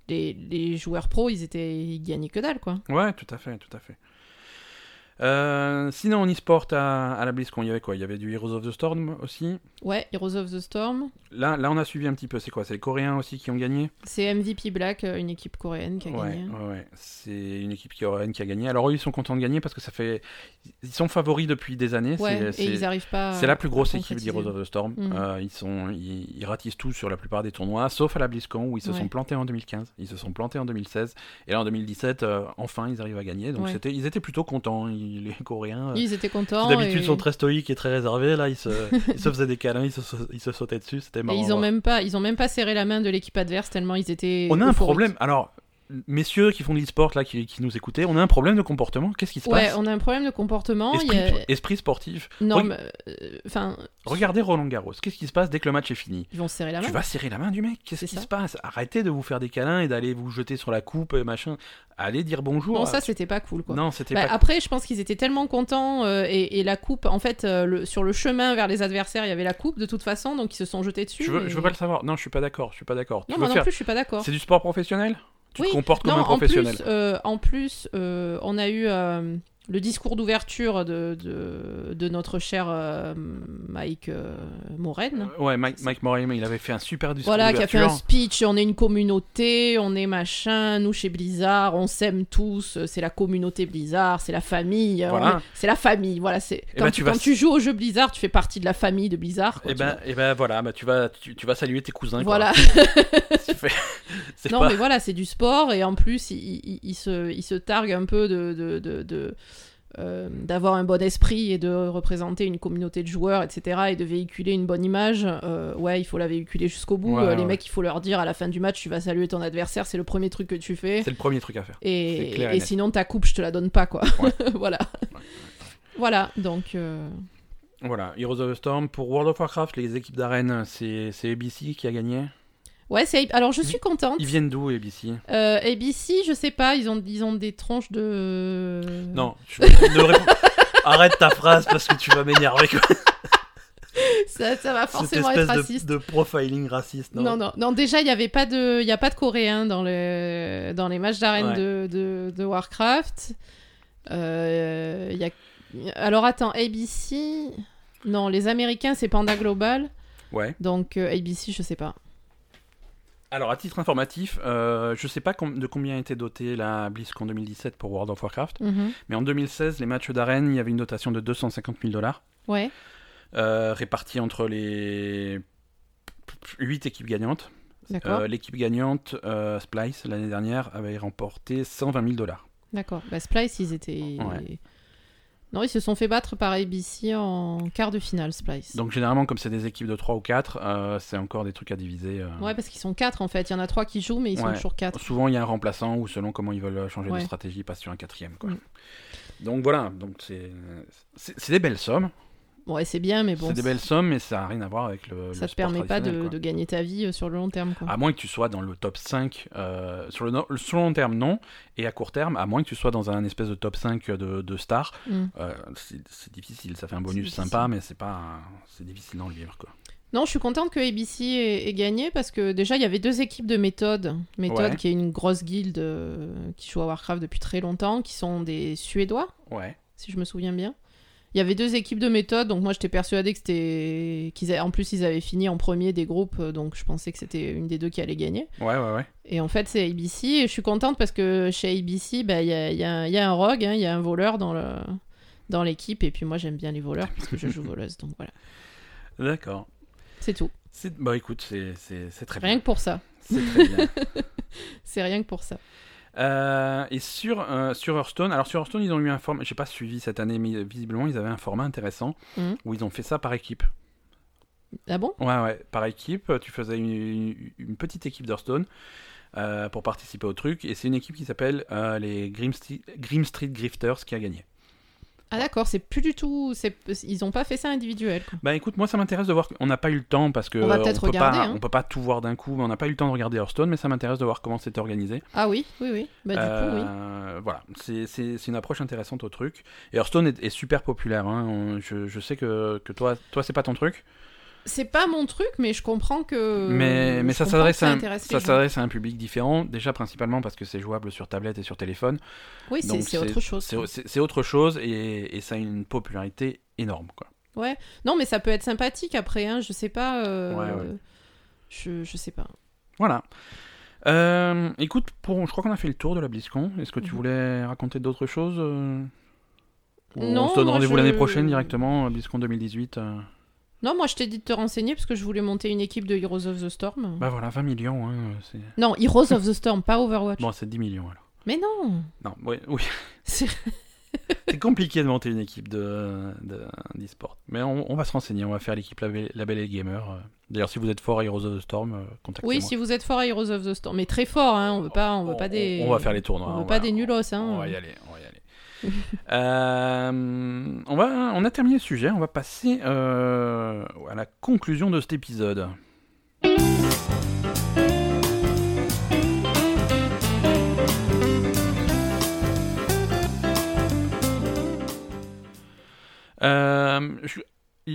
les joueurs pros, ils étaient ils gagnaient que dalle, quoi. Ouais, tout à fait, tout à fait. Euh, sinon, en e-sport à, à la BlizzCon, il y avait quoi? Il y avait du Heroes of the Storm aussi? Ouais, Heroes of the Storm, Là, là, on a suivi un petit peu. C'est quoi? C'est les Coréens aussi qui ont gagné? C'est MVP Black, euh, une équipe coréenne qui a Ouais, gagné. ouais, ouais. C'est une équipe coréenne qui a gagné. Alors eux, ils sont contents de gagner parce que ça fait. Ils sont favoris depuis des années. Ouais, c'est- et ils arrivent pas. C'est la plus grosse équipe d'Heroes of the Storm. Mhm. Euh, ils, sont, ils, ils ratissent tout sur la plupart des tournois, sauf à la BlizzCon où ils se Ouais. sont plantés en 2015. Ils se sont plantés en 2016. Et là, en 2017, euh, enfin, ils arrivent à gagner. Donc Ouais. c'était, ils étaient plutôt contents, ils- les Coréens. euh, Ils étaient contents. d'habitude et... sont très stoïques et très réservés. Là, ils se, ils se faisaient des câlins, ils se, ils se sautaient dessus. C'était Et marrant. ils à ont voir. même pas, ils ont même pas serré la main de l'équipe adverse tellement ils étaient. On a un problème. Alors, messieurs qui font de l'e-sport, là, qui, qui nous écoutez, on a un problème de comportement. Qu'est-ce qui se Ouais, passe on a un problème de comportement. esprit, y a- esprit sportif. Non, euh, Regardez Roland Garros. Qu'est-ce qui se passe dès que le match est fini ils vont se serrer la main. Tu vas serrer la main du mec. Qu'est-ce qui se passe Arrêtez de vous faire des câlins et d'aller vous jeter sur la coupe et machin. Allez dire bonjour. Non, à- ça c'était pas cool quoi. Non, c'était Bah, pas. Après, je pense qu'ils étaient tellement contents euh, et, et la coupe, en fait, euh, le- sur le chemin vers les adversaires, il y avait la coupe de toute façon, donc ils se sont jetés dessus. Je veux, je veux pas le savoir. Non, je suis pas d'accord. Je suis pas d'accord. Non, moi non faire- plus, je suis pas d'accord. C'est du sport professionnel Tu Oui. te comportes comme Non, un en professionnel. plus, euh, en plus euh, on a eu euh, le discours d'ouverture de, de, de notre cher euh, Mike euh, Moren. Euh, Ouais, Mike, Mike mais il avait fait un super discours Voilà, qui a fait un speech, on est une communauté, on est machin, nous chez Blizzard, on s'aime tous, c'est la communauté Blizzard, c'est la famille, euh, Voilà. c'est la famille, voilà, c'est Eh quand, ben, tu, tu vas quand tu joues au jeu Blizzard, tu fais partie de la famille de Blizzard. quoi, Et tu ben, et ben voilà, bah, tu, vas, tu, tu vas saluer tes cousins. quoi. voilà. C'est non pas- mais voilà, c'est du sport et en plus il, il- il se, il se targue un peu de, de, de- de, euh, d'avoir un bon esprit et de représenter une communauté de joueurs, etc. et de véhiculer une bonne image. Euh, ouais, il faut la véhiculer jusqu'au bout. Ouais, Euh, les ouais. mecs, il faut leur dire à la fin du match, tu vas saluer ton adversaire, c'est le premier truc que tu fais. C'est le premier truc à faire. Et, sinon, ta coupe, je te la donne pas, quoi. Voilà. Voilà, donc. Voilà, Heroes of the Storm. Pour World of Warcraft, les équipes d'arène, c'est c'est ABC qui a gagné. Ouais, c'est. Alors, je suis contente. Ils viennent d'où, ABC Euh, ABC, je sais pas, ils ont, ils ont des tranches de. Non, je ne réponds- Arrête ta phrase parce que tu vas m'énerver. Ça, ça va forcément être raciste. de, de profiling raciste. Non, Non, non, non, déjà, il n'y avait pas de, il y a pas de Coréens dans, le, dans les matchs d'arène Ouais. de, de, de Warcraft. Euh, il y a... Alors, attends, ABC... Non, les Américains, c'est Panda Global. Ouais. Donc, euh, ABC, je sais pas. Alors, à titre informatif, euh, je sais pas com- de combien était dotée la BlizzCon 2017 pour World of Warcraft, Mhm. mais en 2016, les matchs d'arène, il y avait une dotation de 250 000 dollars, Ouais, euh, répartie entre les 8 équipes gagnantes. d'accord. Euh, L'équipe gagnante, Splice, l'année dernière, avait remporté 120 000 dollars. D'accord. Bah, Splice, ils étaient... Ouais. Non, ils se sont fait battre par ABC en quart de finale, Splice. Donc, généralement, comme c'est des équipes de 3 ou 4, c'est encore des trucs à diviser. euh. Ouais, parce qu'ils sont quatre, en fait. Il y en a trois qui jouent, mais ils sont toujours quatre. Souvent, il y a un remplaçant ou selon comment ils veulent changer Ouais. de stratégie, ils passent sur un quatrième. Quoi. Mm. Donc voilà, donc c'est des belles sommes. Ouais, c'est bien, mais bon. c'est des belles sommes, mais ça n'a rien à voir avec le. Ça le te permet pas de, gagner ta vie euh, sur le long terme, quoi. À moins que tu sois dans le top 5, euh, sur, le, no- sur le long terme, non. Et à court terme, à moins que tu sois dans un espèce de top 5 de, de stars, Mm. euh, c'est difficile. Ça fait un bonus sympa, mais c'est pas. C'est difficile d'en vivre, quoi. Non, je suis contente que ABC ait, ait gagné parce que déjà, il y avait deux équipes de méthode. Méthode, Ouais. qui est une grosse guilde euh, qui joue à Warcraft depuis très longtemps, qui sont des Suédois, Ouais. si je me souviens bien. Il y avait deux équipes de méthode, donc moi j'étais persuadée que c'était. qu'ils a- En plus, ils avaient fini en premier des groupes, euh, donc je pensais que c'était une des deux qui allait gagner. Ouais, ouais, ouais. Et en fait, c'est ABC, et je suis contente parce que chez ABC, bah, il y, a, y a- y a un rogue, hein, il y a un voleur dans le dans l'équipe, et puis moi j'aime bien les voleurs parce que je joue voleuse, donc voilà. D'accord. C'est tout. C'est- Bah écoute, c'est c'est- c'est très bien. Rien que pour ça. C'est très bien. C'est rien que pour ça. Euh, et sur, euh, sur Hearthstone, alors sur Hearthstone, ils ont eu un format, j'ai pas suivi cette année, mais visiblement, ils avaient un format intéressant Mhm. où ils ont fait ça par équipe. Ah bon? Ouais, ouais, par équipe, tu faisais une, une petite équipe d'Hearthstone euh, pour participer au truc, et c'est une équipe qui s'appelle les Grim Street Grifters qui a gagné. Ah d'accord, c'est plus du tout. c'est- Ils ont pas fait ça individuel. quoi. Bah écoute, moi ça m'intéresse de voir. On n'a pas eu le temps parce que On va peut regarder, pas, hein. on peut pas tout voir d'un coup, mais on n'a pas eu le temps de regarder Hearthstone, mais ça m'intéresse de voir comment c'était organisé. Ah oui, oui, oui. Bah du coup, oui. Euh, Voilà, c'est une approche intéressante au truc. Et Hearthstone est, est super populaire. hein. Je, je sais que, que toi, toi c'est pas ton truc, C'est pas mon truc, mais je comprends que. mais, ça s'adresse à, un- à public différent. Déjà principalement parce que c'est jouable sur tablette et sur téléphone. Oui, c'est autre chose. C'est autre chose et, et ça a une popularité énorme. Quoi. Ouais. Non, mais ça peut être sympathique après. Hein. Je sais pas. euh, Ouais, ouais. Je, je sais pas. Voilà. Euh, écoute, pour, je crois qu'on a fait le tour de la BlizzCon. Est-ce que tu Mhm. voulais raconter d'autres choses euh? Non, On se donne rendez-vous je- l'année prochaine directement, BlizzCon 2018. Non, moi je t'ai dit de te renseigner parce que je voulais monter une équipe de Heroes of the Storm. Bah voilà, 20 millions. Hein, c'est... Non, Heroes of the Storm, pas Overwatch. Bon, c'est 10 millions alors. Mais non Non, ouais, oui. C'est- C'est compliqué de monter une équipe de, de, d'e-sport. Mais on, on va se renseigner, on va faire l'équipe Label, Label et Gamer. D'ailleurs, si vous êtes fort à Heroes of the Storm, euh, contactez-moi. Oui, si vous êtes fort à Heroes of the Storm. Mais très fort, hein. On veut pas, on veut pas des. On va faire les tournois. On veut on pas va- des nulos, hein. On va y aller, on va y aller. Euh, on, va, on a terminé le sujet, on va passer euh, à la conclusion de cet épisode. Euh,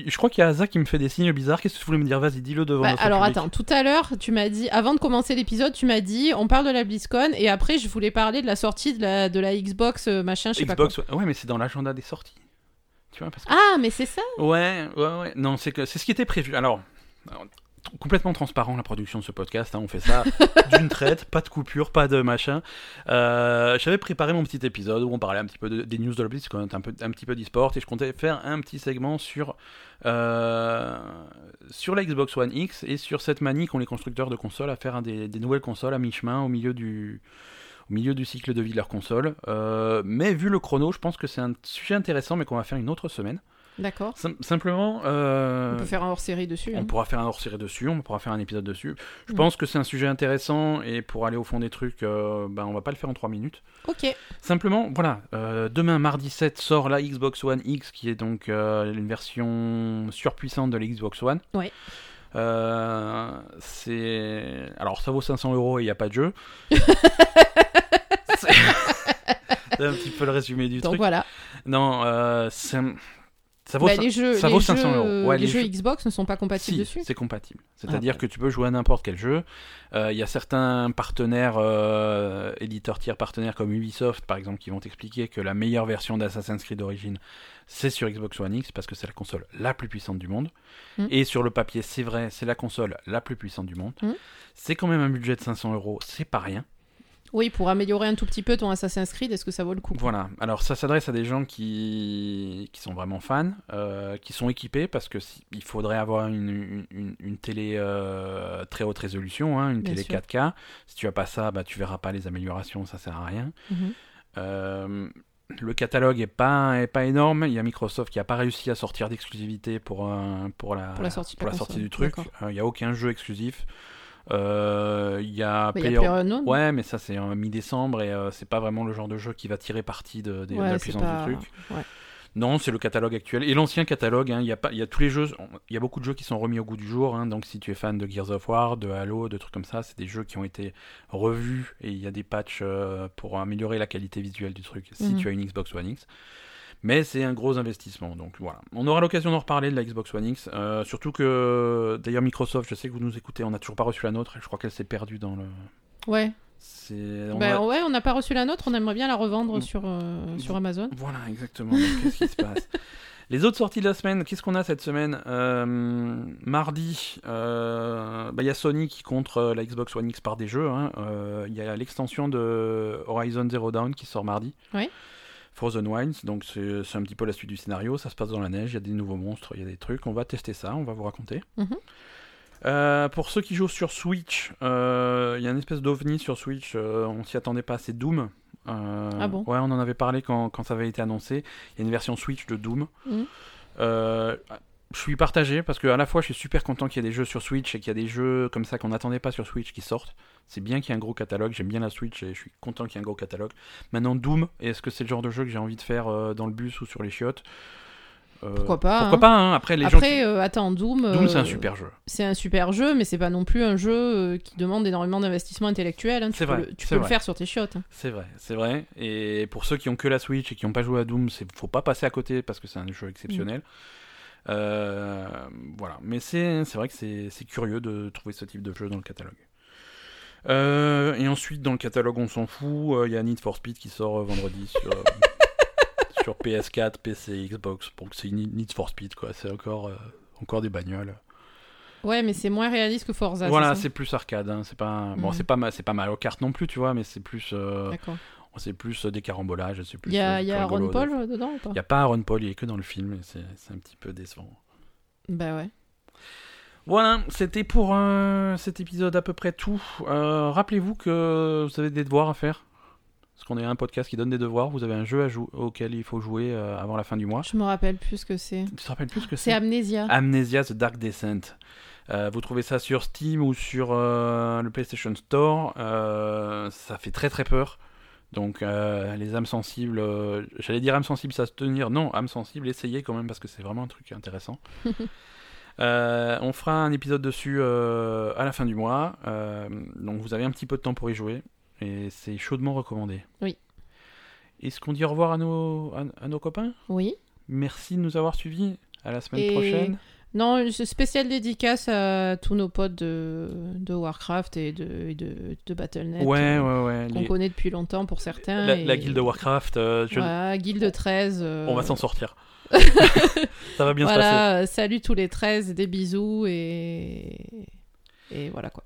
je crois qu'il y a Asa qui me fait des signes bizarres. Qu'est-ce que tu voulais me dire? Vas-y, dis-le devant Bah, notre alors public. attends, tout à l'heure, tu m'as dit, avant de commencer l'épisode, tu m'as dit, on parle de la BlizzCon, et après, je voulais parler de la sortie de la, de la Xbox, euh, machin, je sais pas Xbox, ouais, mais c'est dans l'agenda des sorties. Tu vois, parce que quoi. Ah, mais c'est ça Ouais, ouais, ouais. Non, c'est que c'est ce qui était prévu. Alors, complètement transparent la production de ce podcast. hein, on fait ça d'une traite, pas de coupure, pas de machin. Euh, J'avais préparé mon petit épisode où on parlait un petit peu de- des news de la un, peu, un petit peu d'e-sport, et je comptais faire un petit segment sur euh, sur la Xbox One X et sur cette manie qu'ont les constructeurs de consoles à faire des, des nouvelles consoles à mi-chemin au milieu du au milieu du cycle de vie de leur console. Euh, mais vu le chrono, je pense que c'est un sujet intéressant, mais qu'on va faire une autre semaine. D'accord. Sim- simplement, euh, On peut faire un hors-série dessus. on hein. pourra faire un hors-série dessus, on pourra faire un épisode dessus. Je Mm. pense que c'est un sujet intéressant et pour aller au fond des trucs, euh, ben, on va pas le faire en 3 minutes. Ok. Simplement, voilà, euh, demain, mardi 7, sort la Xbox One X qui est donc euh, une version surpuissante de la Xbox One. Ouais. C'est. Alors, ça vaut 500 euros et il n'y a pas de jeu. c'est un petit peu le résumé du Donc truc. voilà. Non, c'est- ça vaut Bah, les jeux, ça les vaut 500 jeux- euros. Ouais, les, les jeux jeux- Xbox ne sont pas compatibles Si, dessus. c'est compatible. C'est-à-dire Ah, que tu peux jouer à n'importe quel jeu. Euh, Il y a certains partenaires, euh, éditeurs tiers partenaires comme Ubisoft par exemple, qui vont t'expliquer que la meilleure version d'Assassin's Creed d'origine, c'est sur Xbox One X parce que c'est la console la plus puissante du monde. Mm. Et sur le papier, c'est vrai, c'est la console la plus puissante du monde. Mm. C'est quand même un budget de 500 euros, c'est pas rien. Oui, pour améliorer un tout petit peu ton Assassin's Creed, est-ce que ça vaut le coup? Voilà, alors ça s'adresse à des gens qui, qui sont vraiment fans, euh, qui sont équipés parce que si- il faudrait avoir une, une- une- une télé euh, très haute résolution, hein, une Bien télé sûr. 4K. Si tu as pas ça, bah, tu verras pas les améliorations, ça sert à rien. Mhm. Euh, le catalogue est pas, est pas énorme. Il y a Microsoft qui a pas réussi à sortir d'exclusivité pour, pour, la, Pour la sortie de pour la la sortie console, du truc. Il y a aucun jeu exclusif. Euh, Il y a Il y a Player-. Ouais, mais ça c'est en mi-décembre et euh, c'est pas vraiment le genre de jeu qui va tirer parti de, de- de la puissance pas- du truc. ouais. Non, c'est le catalogue actuel. Et l'ancien catalogue, hein, il y, a pas- il y a tous les jeux, il y a beaucoup de jeux qui sont remis au goût du jour. hein. donc si tu es fan de Gears of War, de Halo, de trucs comme ça, c'est des jeux qui ont été revus et il y a des patchs euh, pour améliorer la qualité visuelle du truc si Mhm. tu as une Xbox One X. Mais c'est un gros investissement, donc voilà. On aura l'occasion d'en reparler de la Xbox One X. euh, surtout que, d'ailleurs, Microsoft, je sais que vous nous écoutez, on n'a toujours pas reçu la nôtre. Je crois qu'elle s'est perdue dans le. Ouais. On Bah, va- ouais, on n'a pas reçu la nôtre, on aimerait bien la revendre sur, euh, sur Amazon. Voilà, exactement. Qu'est-ce qui se passe? Les autres sorties de la semaine, qu'est-ce qu'on a cette semaine? Euh, Mardi, euh, bah, il y a Sony qui contre la Xbox One X par des jeux. hein. Il y a l'extension de Horizon Zero Dawn qui sort mardi. Oui. Frozen Wilds, donc c'est c'est un petit peu la suite du scénario. Ça se passe dans la neige, il y a des nouveaux monstres, il y a des trucs. On va tester ça, on va vous raconter. Mhm. Euh, pour ceux qui jouent sur Switch, euh, il y a une espèce d'ovni sur Switch, euh, on s'y attendait pas, c'est Doom. Euh, Ah bon Ouais, on en avait parlé quand, quand ça avait été annoncé. Il y a une version Switch de Doom. Mhm. Je suis partagé parce que à la fois je suis super content qu'il y ait des jeux sur Switch et qu'il y a des jeux comme ça qu'on n'attendait pas sur Switch qui sortent. C'est bien qu'il y ait un gros catalogue, j'aime bien la Switch et je suis content qu'il y ait un gros catalogue. Maintenant Doom, est-ce que c'est le genre de jeu que j'ai envie de faire euh, dans le bus ou sur les chiottes? Euh, Pourquoi pas, Pourquoi hein. pas hein. Après les gens qui- euh, attends, Doom. Doom c'est un super jeu. C'est un super jeu, mais c'est pas non plus un jeu qui demande énormément d'investissement intellectuel. hein. Tu peux, vrai, le, tu peux le faire sur tes chiottes. hein. C'est vrai, c'est vrai. Et pour ceux qui ont que la Switch et qui n'ont pas joué à Doom, c'est faut pas passer à côté parce que c'est un jeu exceptionnel. Euh, voilà, mais c'est vrai que c'est curieux de trouver ce type de jeu dans le catalogue. Euh, et ensuite, dans le catalogue, on s'en fout. euh, Il y a Need for Speed qui sort euh, vendredi sur, euh, sur PS4, PC, Xbox. Donc c'est Need for Speed, quoi. C'est encore, euh, encore des bagnoles. Ouais, mais c'est moins réaliste que Forza. voilà, c'est plus arcade. hein, C'est pas, bon, Mhm. c'est pas, ma- c'est pas Mario Kart non plus, tu vois, mais c'est plus. euh, D'accord. C'est plus euh, des carambolages, c'est plus. Il y a, euh, y a plus rigolo Ron de- Paul dedans ou pas? Il n'y a pas Aaron Paul, il est que dans le film, c'est un petit peu décevant. Bah ouais. Voilà, c'était pour euh, cet épisode à peu près tout. Euh, Rappelez-vous que vous avez des devoirs à faire. Parce qu'on est un podcast qui donne des devoirs. Vous avez un jeu à auquel il faut jouer euh, avant la fin du mois. Je me rappelle plus ce que c'est. Tu te rappelles plus ce que C'est c'est? Amnesia. Amnesia The Dark Descent. Euh, vous trouvez ça sur Steam ou sur euh, le PlayStation Store. Euh, ça fait très très peur. Donc euh, les âmes sensibles, euh, j'allais dire âmes sensibles ça se tenir. Non, âmes sensibles, essayez quand même parce que c'est vraiment un truc intéressant. Euh, on fera un épisode dessus à la fin du mois. Donc vous avez un petit peu de temps pour y jouer. Et c'est chaudement recommandé. Oui. Est-ce qu'on dit au revoir à nos, à- à nos copains? Oui. Merci de nous avoir suivis. À la semaine Et- prochaine. Non, une spéciale dédicace à tous nos potes de, de Warcraft et de, et de, de Battle.net. Ouais, euh, ouais, ouais. Qu'on les- connaît depuis longtemps pour certains. La, et- la guilde Warcraft, euh, je- Voilà, Guilde 13. euh, on va s'en sortir. ça va bien se passer. Voilà, salut tous les 13, des bisous et. Et voilà quoi.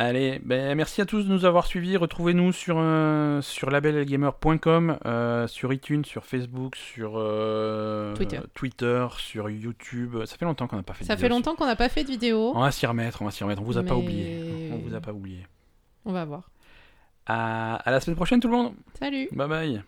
Allez, ben, merci à tous de nous avoir suivis. Retrouvez-nous sur, euh, sur labelgamer.com, euh, sur iTunes, sur Facebook, sur euh, Twitter. Twitter, sur YouTube. Ça fait longtemps qu'on n'a pas fait de Ça fait longtemps qu'on n'a pas fait de vidéo. On va s'y remettre, on va s'y remettre. On vous a pas oublié. On vous a pas oublié. On va voir. À, à la semaine prochaine tout le monde. Salut Bye bye.